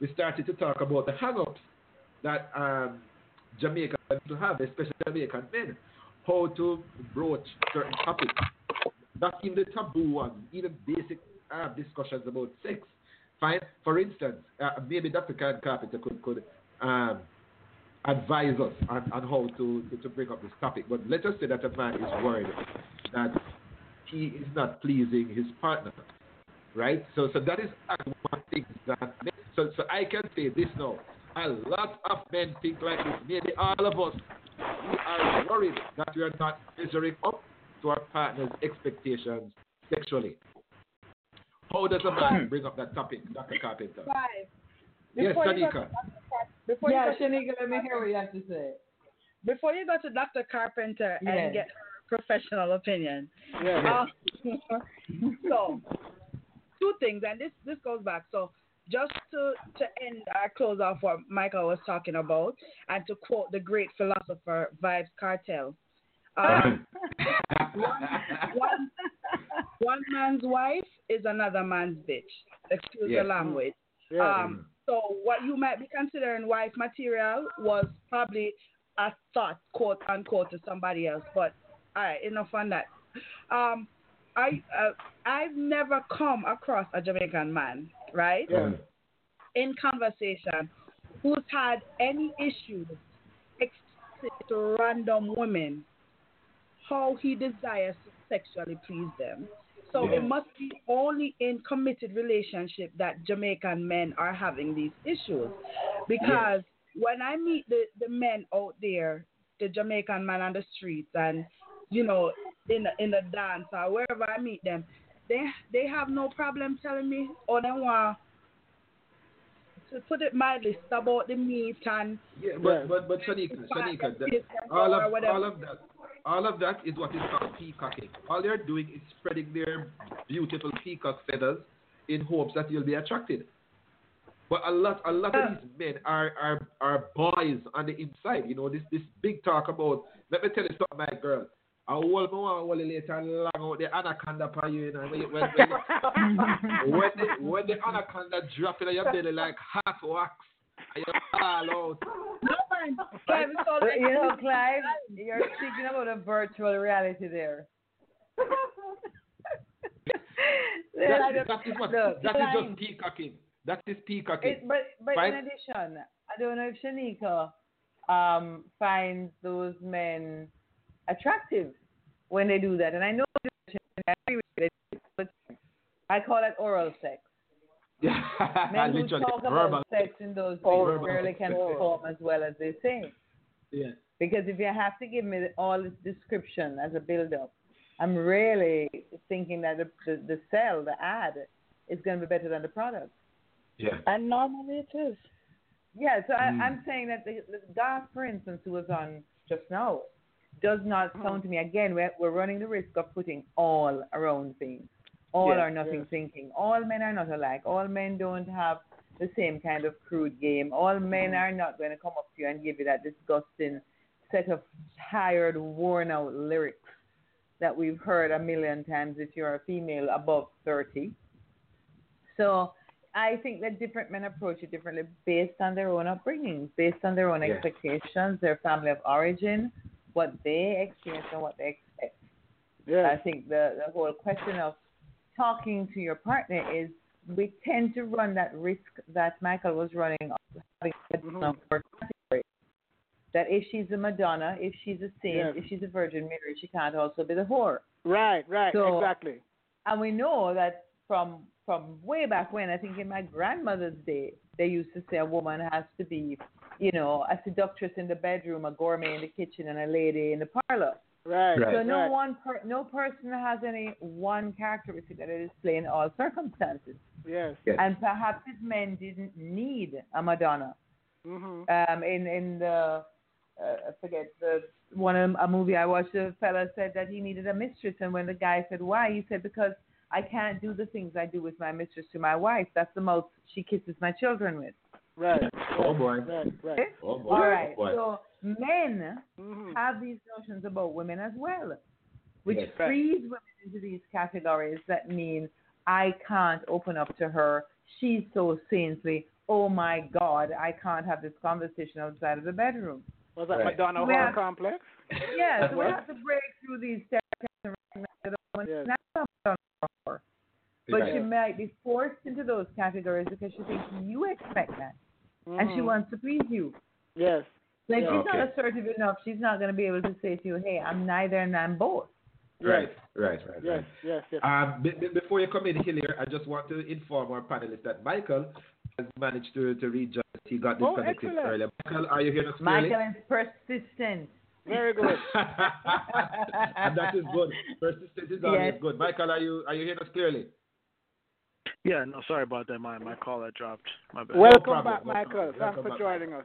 we started to talk about the hang-ups that um, Jamaican people have, especially Jamaican men, how to broach certain topics. Not even the taboo ones, even basic uh, discussions about sex. Fine. For instance, uh, maybe Dr. Karen Carpenter could, could um, advise us on, on how to, to, to bring up this topic. But let us say that a man is worried that he is not pleasing his partner, right? So, so that is one thing that. So, so I can say this now. A lot of men think like this. Maybe all of us we are worried that we are not measuring up to our partner's expectations sexually. How does a man bring up that topic, Dr. Carpenter? Five. Yes, Before you go to Tanika. Before yeah, you Shaneka, let me hear what you have to say. before you go to Dr. Carpenter Yes. and get her professional opinion. Yeah. Uh, so, two things, and this this goes back. So, just to to end I close off what Michael was talking about, and to quote the great philosopher Vybz Kartel. Um, one, one man's wife is another man's bitch. Excuse Yes. the language. Yeah. Um, so what you might be considering wife material was probably a thought, quote unquote, to somebody else. But all right, enough on that. Um, I uh, I've never come across a Jamaican man, right, Yeah. in conversation who's had any issues to random women how he desires to sexually please them. So Yeah. it must be only in committed relationship that Jamaican men are having these issues. Because when I meet the, the men out there, the Jamaican man on the streets and you know, in the in the dance or wherever I meet them, they they have no problem telling me or they want to put it mildly, stub out the meat and Yeah, but but but Shaneka, Shaneka, that, all of all of that, all of that is what is called peacocking. All they're doing is spreading their beautiful peacock feathers in hopes that you'll be attracted. But a lot, a lot of these men are are are boys on the inside. You know this this big talk about. Let me tell you something, my girl. I hold me one hold it later and long out the anaconda for you, you know. When, when, when, when, the, when the anaconda drop in your belly like hot wax, and you fall out. No man, Clive, it's all you know, Clive, you're speaking about a virtual reality there. That, that is what Look, that is just peacocking. That is peacocking. It, but but Right? in addition, I don't know if Shaneka um, finds those men attractive when they do that, and I know I agree with it, but I call it oral sex. Men who Literally, talk verbal. about sex in those ways rarely can sex. perform as well as they say. Yeah. Because if you have to give me all this description as a build-up, I'm really thinking that the, the, the sell, the ad, is going to be better than the product. Yeah. And normally it is. Yeah, so Mm. I, I'm saying that the, the Garth, for instance, who was on just now, does not sound to me. Again, we're, we're running the risk of putting all around things, all Yes, or nothing yes. thinking. All men are not alike. All men don't have the same kind of crude game. All men Mm. are not going to come up to you and give you that disgusting set of tired, worn out lyrics that we've heard a million times if you're a female above 30. So I think that different men approach it differently based on their own upbringing, based on their own Yeah. expectations, their family of origin, what they experience and what they expect. Yeah. I think the, the whole question of talking to your partner is we tend to run that risk that Michael was running of having a Mm-hmm. That if she's a Madonna, if she's a saint, Yes. if she's a Virgin Mary, she can't also be the whore. Right, right, So- exactly. And we know that from from way back when, I think in my grandmother's day, they used to say a woman has to be, you know, a seductress in the bedroom, a gourmet in the kitchen, and a lady in the parlor. Right. So no right. one per, no person has any one characteristic that they display in all circumstances. Yes. yes. And perhaps these men didn't need a Madonna. Mm-hmm. Um, in in the uh, I forget the one um, a movie I watched, the fella said that he needed a mistress, and when the guy said why, he said because I can't do the things I do with my mistress to my wife. That's the most she kisses my children with. Right. Oh boy. Right, right. Oh boy. All right. Oh, boy. So men Mm-hmm. have these notions about women as well, which Yes. frees women into these categories that mean I can't open up to her. She's so saintly. Oh my God, I can't have this conversation outside of the bedroom. Was that Right. Madonna We Whore have- Complex? Yeah, so we What? have to break through these stereotypes and recognize that a woman Yes. Is not a Madonna whore. But Right. she might be forced into those categories because she thinks you expect that, and she Mhm. wants to please you. Yes. So if Yeah. she's not assertive enough, she's not going to be able to say to you, "Hey, I'm neither and I'm both." Right, right, right, Yes, right. yes, yes. Um, b- b- before you come in here, I just want to inform our panelists that Michael has managed to, to reach us. He got Oh, disconnected excellent. earlier. Michael, are you here us clearly? Michael is persistent. Very good. and that is good. Persistence is always Yes. good. Michael, are you are you hearing us clearly? Yeah, no, sorry about that. My my call had dropped. My bad. Welcome problem, back, Michael. problem. Thanks Welcome for back. joining us.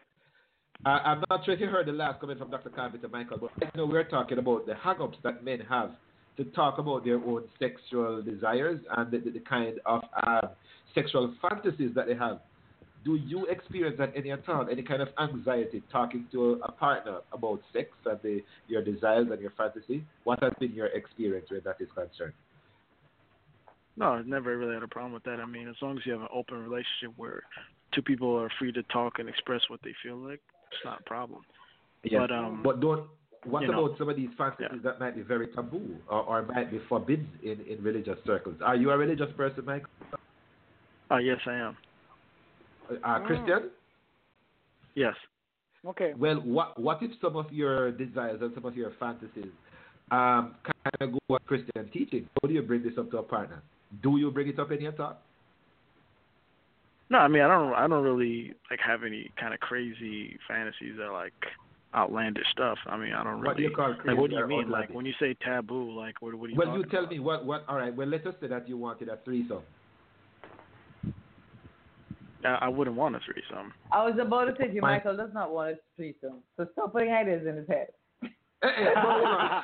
Uh, I'm not sure if you heard the last comment from Dr. Carpenter, Michael, but I know we're talking about the hang-ups that men have to talk about their own sexual desires and the, the, the kind of uh, sexual fantasies that they have. Do you experience that any at all? Any kind of anxiety talking to a partner about sex and the, your desires and your fantasy? What has been your experience where that is concerned? No, I've never really had a problem with that. I mean, as long as you have an open relationship where two people are free to talk and express what they feel like, it's not a problem. Yes. But um, but don't. What you know, about some of these fantasies that might be very taboo or, or might be forbidden in, in religious circles? Are you a religious person, Mike? uh, yes, I am. Uh, Christian? Yes. Okay. Well, what what if some of your desires and some of your fantasies um, kind of go with Christian teaching? How do you bring this up to a partner? Do you bring it up in your talk? No, I mean I don't I don't really like have any kind of crazy fantasies that are like outlandish stuff. I mean I don't really. What do you call like what do you mean? outlandish? Like when you say taboo, like what what are you Well, talking you tell about? me what what. All right. Well, let us say that you wanted a threesome. I, I wouldn't want a threesome. I was about to say to you, Michael does not want a threesome. So stop putting ideas in his head. Eh, eh, but hold on.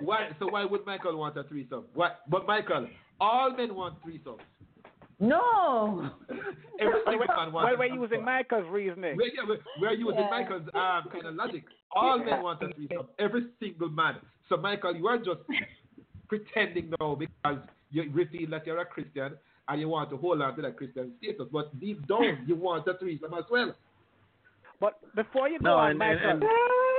why? So why would Michael want a threesome? What? But Michael, all men want threesomes. No. Every Well, single man wants. well, a we're using Michael's reasoning. We're, yeah, we're, we're using Yeah. Michael's um, kind of logic. All men want a threesome. Every single man. So Michael, you are just pretending now because you you feel that you're a Christian and you want to hold on to that Christian status, but deep down you want a threesome as well. But before you go No, on, and- Michael, and- and-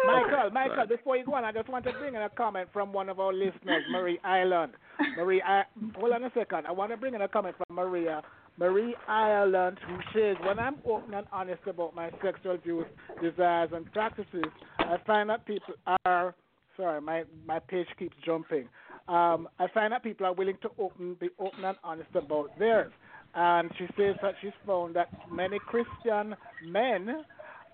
Michael, Okay, Michael, go before you go on, I just want to bring in a comment from one of our listeners, Marie Ireland. Marie, I, hold on a second. I want to bring in a comment from Maria. Marie Ireland, who says, when I'm open and honest about my sexual views, desires, and practices, I find that people are, sorry, my, my page keeps jumping. Um, I find that people are willing to open, be open and honest about theirs. And she says that she's found that many Christian men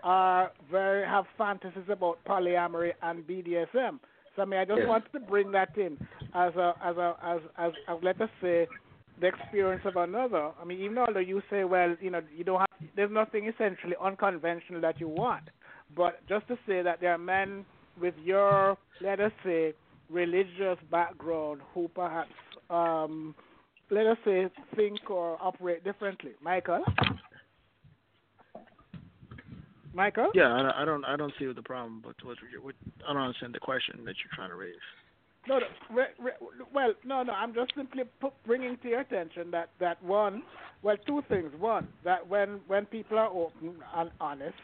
are very have fantasies about polyamory and BDSM. So I mean, I just Yes. wanted to bring that in as a as a as as, as let us say the experience of another. I mean, even although you say, well, you know, you don't have there's nothing essentially unconventional that you want, but just to say that there are men with your let us say religious background who perhaps um, let us say think or operate differently. Michael. Michael? Yeah, I don't, I don't I don't see the problem but what, what I don't understand the question that you're trying to raise. No, no re, re, well, no, no. I'm just simply bringing to your attention that that one, well, two things. One, that when when people are open and honest,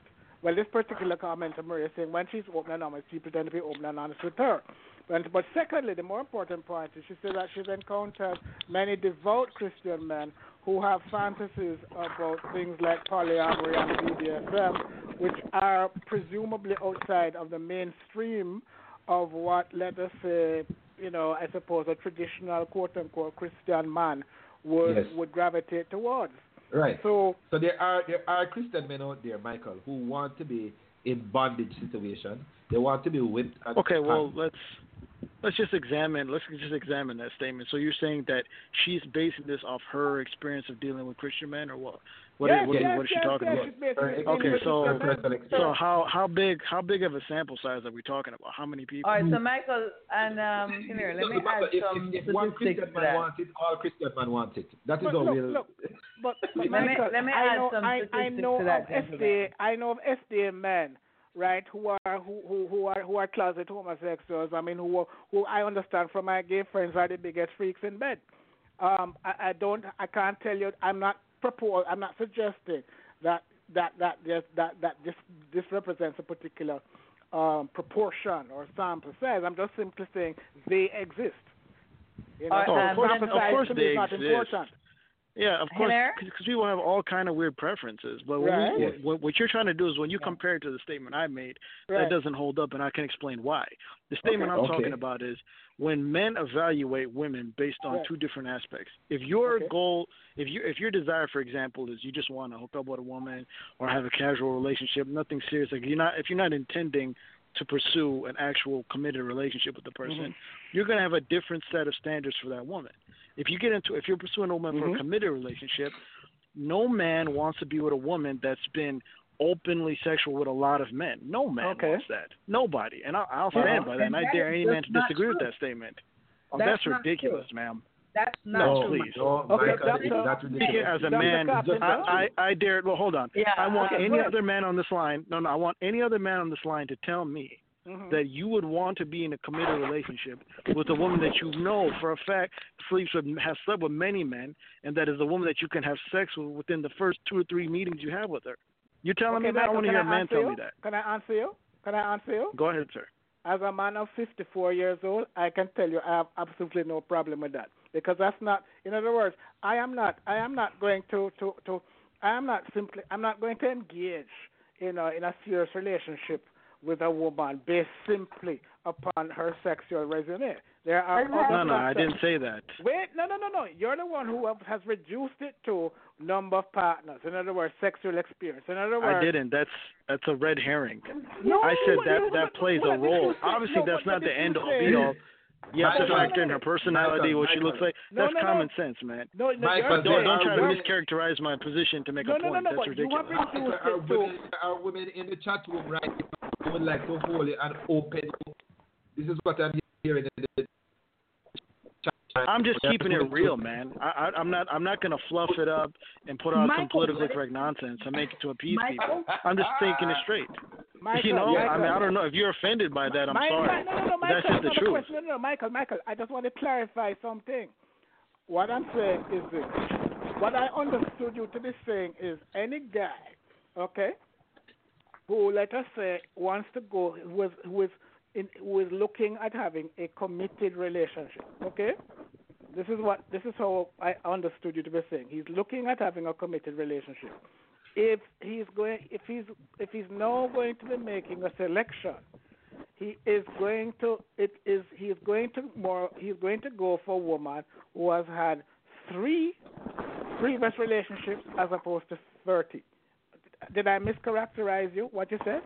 well, this particular comment of Maria saying when she's open and honest, people tend to be open and honest with her. But, but secondly, the more important point is she said that she's encountered many devout Christian men who have fantasies about things like polyamory and BDSM, which are presumably outside of the mainstream of what, let us say, you know, I suppose a traditional quote unquote Christian man would Yes. would gravitate towards. Right. So So there are there are Christian men out there, Michael, who want to be in bondage situation. They want to be whipped. Okay, well let's let's just examine let's just examine that statement. So you're saying that she's basing this off her experience of dealing with Christian men, or what? What, yes, is, what, is- yes, what is she talking yes, about? she's basically Her dealing Okay, so- Christian men. personal experience. So how how big how big of a sample size are we talking about? How many people? All right, so Michael and um, here, let No, me but add if, some if, if one Christian to man that. wants it, all Christian man want it. That is But how look, we'll. look, but, but Let me- Michael, let me I add know, some I, I know to that, of gentlemen. SDA, I know of SDA men, right, who are who who, who are who are closet homosexuals. I mean, who who I understand from my gay friends are the biggest freaks in bed. Um, I, I don't, I can't tell you. I'm not propose. I'm not suggesting that that that this, that that this this represents a particular um, proportion or sample size. I'm just simply saying they exist. You know, um, of course, they exist. Important. Yeah, of course, because people have all kind of weird preferences. But when Right. we, what, what you're trying to do is when you compare it to the statement I made, Right. that doesn't hold up, and I can explain why. The statement I'm Okay. talking about is when men evaluate women based on Right. two different aspects. If your Okay. goal, if you if your desire, for example, is you just want to hook up with a woman or have a casual relationship, nothing serious, like you're not if you're not intending to pursue an actual committed relationship with the person, mm-hmm. you're going to have a different set of standards for that woman. If you get into if you're pursuing a woman for Mhm. a committed relationship, no man wants to be with a woman that's been openly sexual with a lot of men. No man Okay. wants that. Nobody. And I'll, I'll Well, stand by that. And I dare any man to not disagree with that statement. Oh, That's that's, not ridiculous, ma'am. That's not No, true. please. no, Okay, Michael, doctor- it's not ridiculous. as a man, I, I, I dare. Well, hold on. Yeah, I want uh, any other man on this line. No, no. I want any other man on this line to tell me Mhm. that you would want to be in a committed relationship with a woman that you know for a fact sleeps with, has slept with many men, and that is a woman that you can have sex with within the first two or three meetings you have with her. You're telling Okay, me that? I want to hear a man tell you? me that. Can I answer you? Can I answer you? Go ahead, sir. As a man of 54 years old, I can tell you I have absolutely no problem with that because that's not. In other words, I am not. I am not going to to to. I am not simply. I'm not going to engage in a in a serious relationship with a woman based simply upon her sexual resume. There are other No, no, I didn't say that. Wait, no, no, no, no. You're the one who have- has reduced it to number of partners. In other words, sexual experience. In other words, I didn't. That's that's a red herring. No, I said what- that what- that plays a role. Obviously, No, that's not the end all say? be all. You have to factor in her personality, what she looks like. That's no, no. common sense, man. No, no, Michael, Don't there don't try to mischaracterize my position to make a no, no, point. That's but you want ridiculous. me to Are to women, are women in the chat room right now who would like to hold it and open? This is what I'm hearing in the. I'm just keeping it real, man. I, I, I'm not. I'm not gonna fluff it up and put out some politically correct nonsense and make it to appease Michael? people. I'm just thinking it straight. Michael, you know, I mean, I don't know if you're offended by that. I'm Mi- sorry. Mi- No, no, no, Michael, that's just the truth. question. No, no, Michael, Michael, I just want to clarify something. What I'm saying is this. What I understood you to be saying is any guy, okay, who, let us say, wants to go, who is, who is, in, is looking at having a committed relationship, okay? This is what this is how I understood you to be saying. He's looking at having a committed relationship. If he's going, if he's if he's now going to be making a selection, he is going to it is he is going to more he's going to go for a woman who has had three previous relationships as opposed to thirty. Did I mischaracterize you? What you said?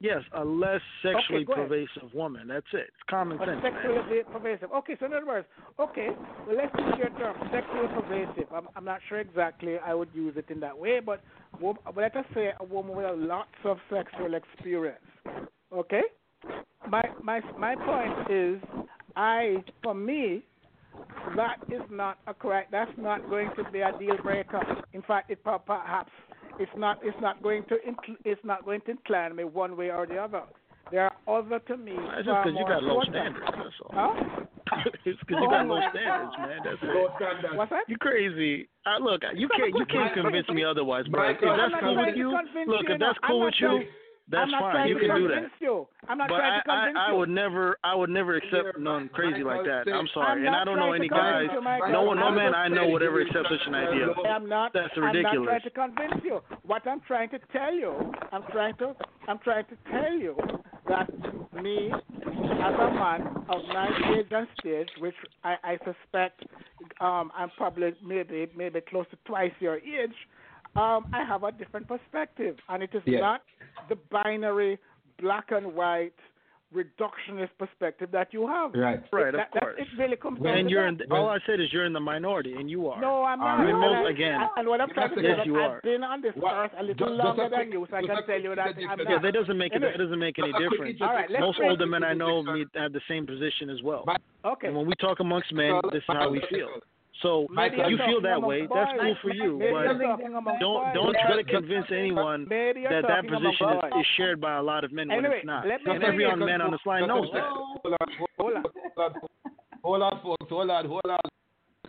Yes, a less sexually ahead. pervasive woman. That's it. It's common Or sense. sexually pervasive. Okay, so in other words, okay, well let's use your term, sexually pervasive. I'm, I'm not sure exactly I would use it in that way, but, but let us say a woman with lots of sexual experience. Okay, my my my point is, I for me, that is not a correct. That's not going to be a deal breaker. In fact, it perhaps it's not. It's not going to. Incl- it's not going to incline me one way or the other. There are other to me. That's just because you got low important. standards. That's all. Huh? it's because you got low standards, man. That's Low it. standards. What's that? You crazy? Uh, look, you can't you can't convince me otherwise. But if that's cool with you, look, if that's cool with you, trying- that's I'm not fine. trying You to can do that. convince You. I'm not But trying I, to convince I, I you. would never, I would never accept none crazy like that. I'm sorry, I'm and I don't know any guys. you, No one, no man I know would ever accept such an idea. I'm not. That's ridiculous. I'm not ridiculous. trying to convince you. What I'm trying to tell you, I'm trying to, I'm trying to tell you that me, as a man of my age and stage, which I, I suspect, um, I'm probably maybe maybe close to twice your age. Um, I have a different perspective, and it is Yes. not the binary black and white reductionist perspective that you have. Right. Right, of That- that- course. It really comes down And to you're that. in. All I said is you're in the minority, and you are. No, I'm All not. right. And Most- I- again. and what I'm trying to say Yes, is you I've are. been on this What- earth a little just- just longer a than quick- you, so I can tell you that I'm interjection. Yeah, not. that doesn't make it. Anyway. That doesn't make any difference. All right, let's Most break- older men I know meet, have the same position as well. Okay. And when we talk amongst men, this is how we feel. So Maybe you you're feel that way. boys. That's cool for you, Maybe but you're talking among don't don't try to convince anyone that that position is, is shared by a lot of men when Anyway, it's not. And every young man on this line knows that. Hold on, Hold on. hold on, hold on, folks. Hold on, hold on.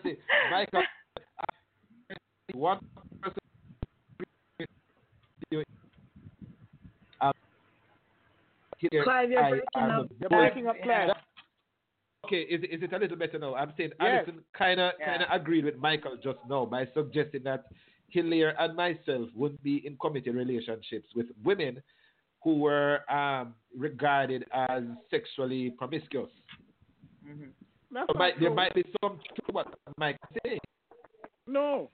See, Michael, one person. Clive, you're breaking up. the breaking up, Clive. Okay, is it, is it a little better now? I'm saying Yes. Alison kind of Yeah. kind of agreed with Michael just now by suggesting that Hilaire and myself wouldn't be in committed relationships with women who were um, regarded as sexually promiscuous. That's So not might, there might be some truth to what Mike saying. No,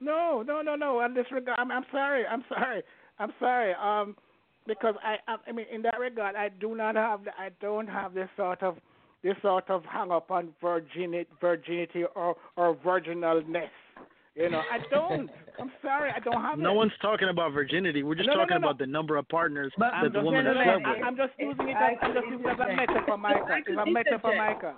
no, no, no, no. In this regard, I'm, I'm sorry. I'm sorry. I'm sorry. Um, because I, I, I mean, in that regard, I do not have, the, I don't have this sort of, this sort of hang up on virginity, virginity or or virginalness. You know, I don't. I'm sorry. I don't have No it. one's talking about virginity. We're just No, no, talking no, no. about the number of partners But that the I'm woman has just slept saying, with. I, I'm just using it. As, I'm just using it as a interject. metaphor, Michael. I It's a metaphor, interject. Michael.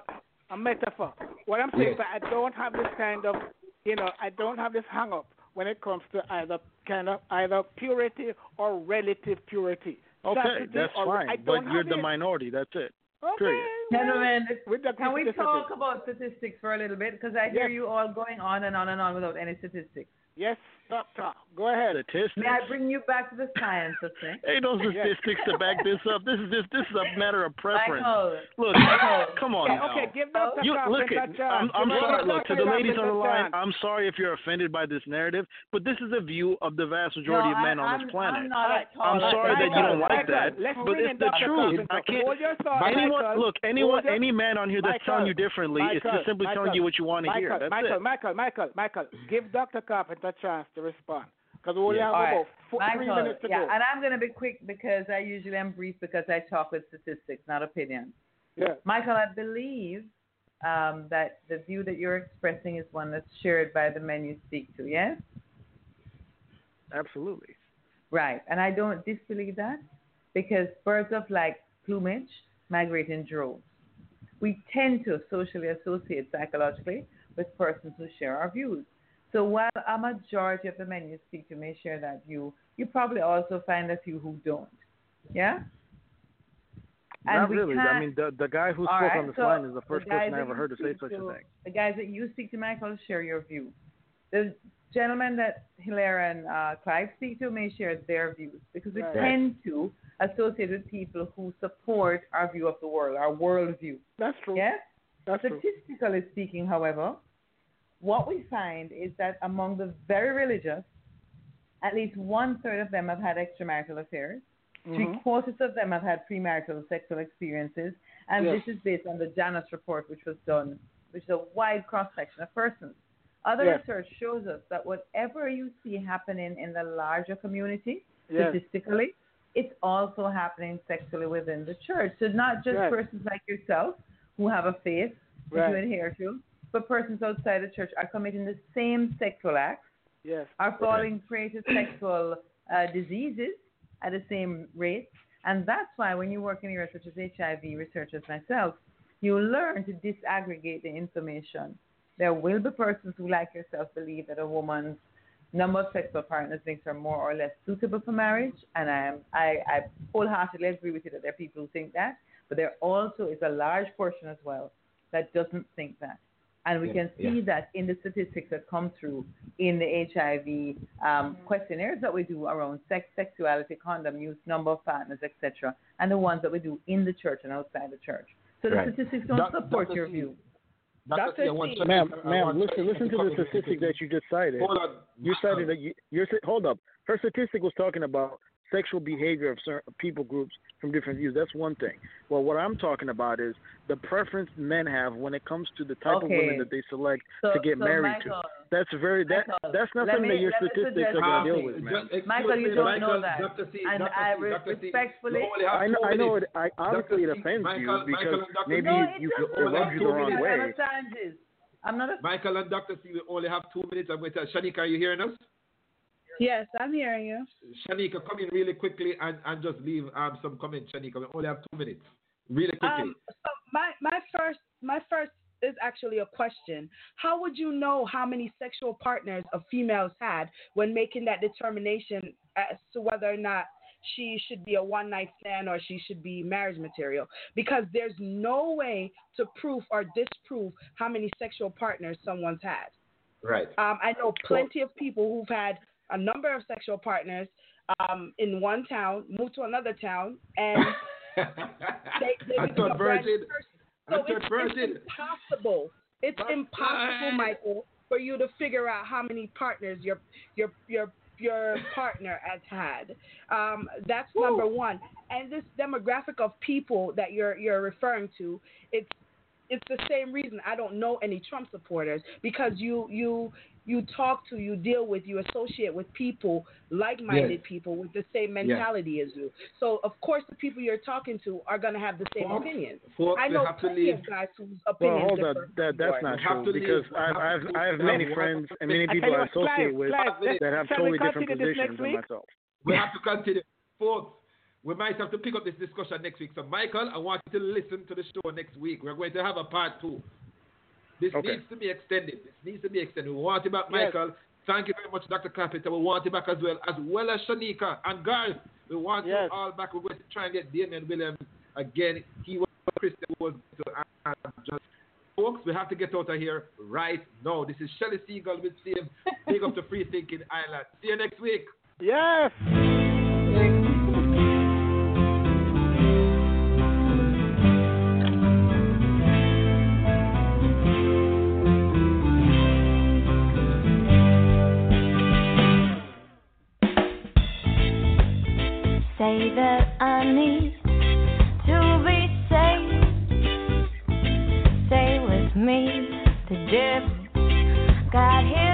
A metaphor. What I'm saying Yes. is that I don't have this kind of, you know, I don't have this hang up when it comes to either kind of either purity or relative purity. Okay, Chastity that's or- fine. But you're have the it. minority. That's it. Okay, period. Gentlemen, can we talk about statistics for a little bit? Because I hear Yes. you all going on and on and on without any statistics. Yes, doctor. Go ahead. Statistics. May I bring you back to the science of sex? Ain't no statistics to back this up. This is just this is a matter of preference. Look, come on Okay, now. okay, give Dr. Oh. You, look a at, chance. I'm, I'm sorry. Look to the ladies on the line. I'm sorry if you're offended by this narrative, but this is a view of the vast majority No, of men I, on this planet. I'm not. I'm sorry that you don't Michael, like that, let's but it's the Dr. truth. I can't. Thought, anyone, Michael. look, anyone, any man on here that's telling you Michael, differently is just simply telling you what you want to hear. Michael, That's Michael, it. Michael, Michael, Michael, give Dr. Carpenter a chance to respond because we only Yeah. have All right. about four, three minutes to yeah, go. and I'm going to be quick because I usually am brief because I talk with statistics, not opinions. Yeah. Michael, I believe um, that the view that you're expressing is one that's shared by the men you speak to, yes? Absolutely. Right, and I don't disbelieve that because birds of like plumage migrate in droves. We tend to socially associate psychologically with persons who share our views. So while a majority of the men you speak to may share that view, you probably also find a few who don't. Yeah? And Not really. I mean, the the guy who spoke right, on this so line is the the first guys person I ever heard to say such to- a thing. The guys that you speak to, Michael, share your view. The gentlemen that Hilaire and uh, Clive speak to may share their views because we Right. tend to associate with people who support our view of the world, our worldview. That's true. Yes? That's true. Statistically speaking, however, what we find is that among the very religious, at least one third of them have had extramarital affairs. Three Mhm. quarters of them have had premarital sexual experiences, and Yes. this is based on the Janus report, which was done, which is a wide cross section of persons. Other Yes. research shows us that whatever you see happening in the larger community, Yes. statistically, it's also happening sexually within the church. So not just Right. persons like yourself who have a faith that you adhere to, but persons outside the church are committing the same sexual acts Yes. are falling prey to sexual uh, diseases at the same rate. And that's why when you work in areas such as HIV research as myself, you learn to disaggregate the information. There will be persons who, like yourself, believe that a woman's number of sexual partners makes her more or less suitable for marriage. And I, am, I, I wholeheartedly agree with you that there are people who think that. But there also is a large portion as well that doesn't think that. And we Yeah, can see yeah. that in the statistics that come through in the HIV um, questionnaires that we do around sex, sexuality, condom use, number of partners, etc., and the ones that we do in the church and outside the church. So the Right. statistics don't Doc- support Dr. your C, view. Dr. Dr. C, I want C. Ma'am, ma'am, listen, listen to the statistic that you just cited. Hold on. You cited that you, you're hold up. Her statistic was talking about sexual behavior of certain people groups from different views. That's one thing. Well, what I'm talking about is the preference men have when it comes to the type of women that they select So, to get so married Michael, to. That's very that Michael, that's not let something me- that your statistics are going to deal with, man. Just Michael, you don't Michael, know that. Dr. C, And Dr. I C, re- Dr. C, respectfully- you only have I know, I know. It, I honestly it offends Michael, you because and maybe no, you, it you doesn't. only rub you the wrong way. Never changes. I'm not a Michael and Dr. C, we only have two minutes. I'm going to tell Shaneka, are you hearing us? Yes, I'm hearing you. Shaneka, come in really quickly and, and just leave um, some comments, Shaneka. We only have two minutes. Really quickly. Um, so my my first my first is actually a question. How would you know how many sexual partners a female's had when making that determination as to whether or not she should be a one night stand or she should be marriage material? Because there's no way to prove or disprove how many sexual partners someone's had. right. Um, I know plenty of people who've had a number of sexual partners um, in one town, moved to another town, and they, they I become a virgin. So it's, it's impossible. It's impossible. Michael, for you to figure out how many partners your your your your partner has had. Um, that's number one. And this demographic of people that you're you're referring to, it's it's the same reason I don't know any Trump supporters because you you you talk to, you deal with, you associate with people, like-minded Yes. people with the same mentality as you. So of course the people you're talking to are going to have the same Folks, opinions. folks, I know have to plenty leave. of guys whose opinions Well, hold up. differ. That that's not true to because I've I've I have many friends and many people I associate with that have totally different positions than myself. We have to continue. Folks, we might have to pick up this discussion next week. So, Michael, I want you to listen to the show next week. We're going to have a part two. This Okay. needs to be extended. This needs to be extended. We want you back, Yes. Michael. Thank you very much, Dr. Carpenter. We want you back as well, as well as Shaneka and Garth. We want Yes. you all back. We're going to try and get Damien Williams again. He was Christian who was to just folks, we have to get out of here right now. This is Shelly Seagull with Steve. Big up to Free Thinking Island. See you next week. Yes. The devil. Got his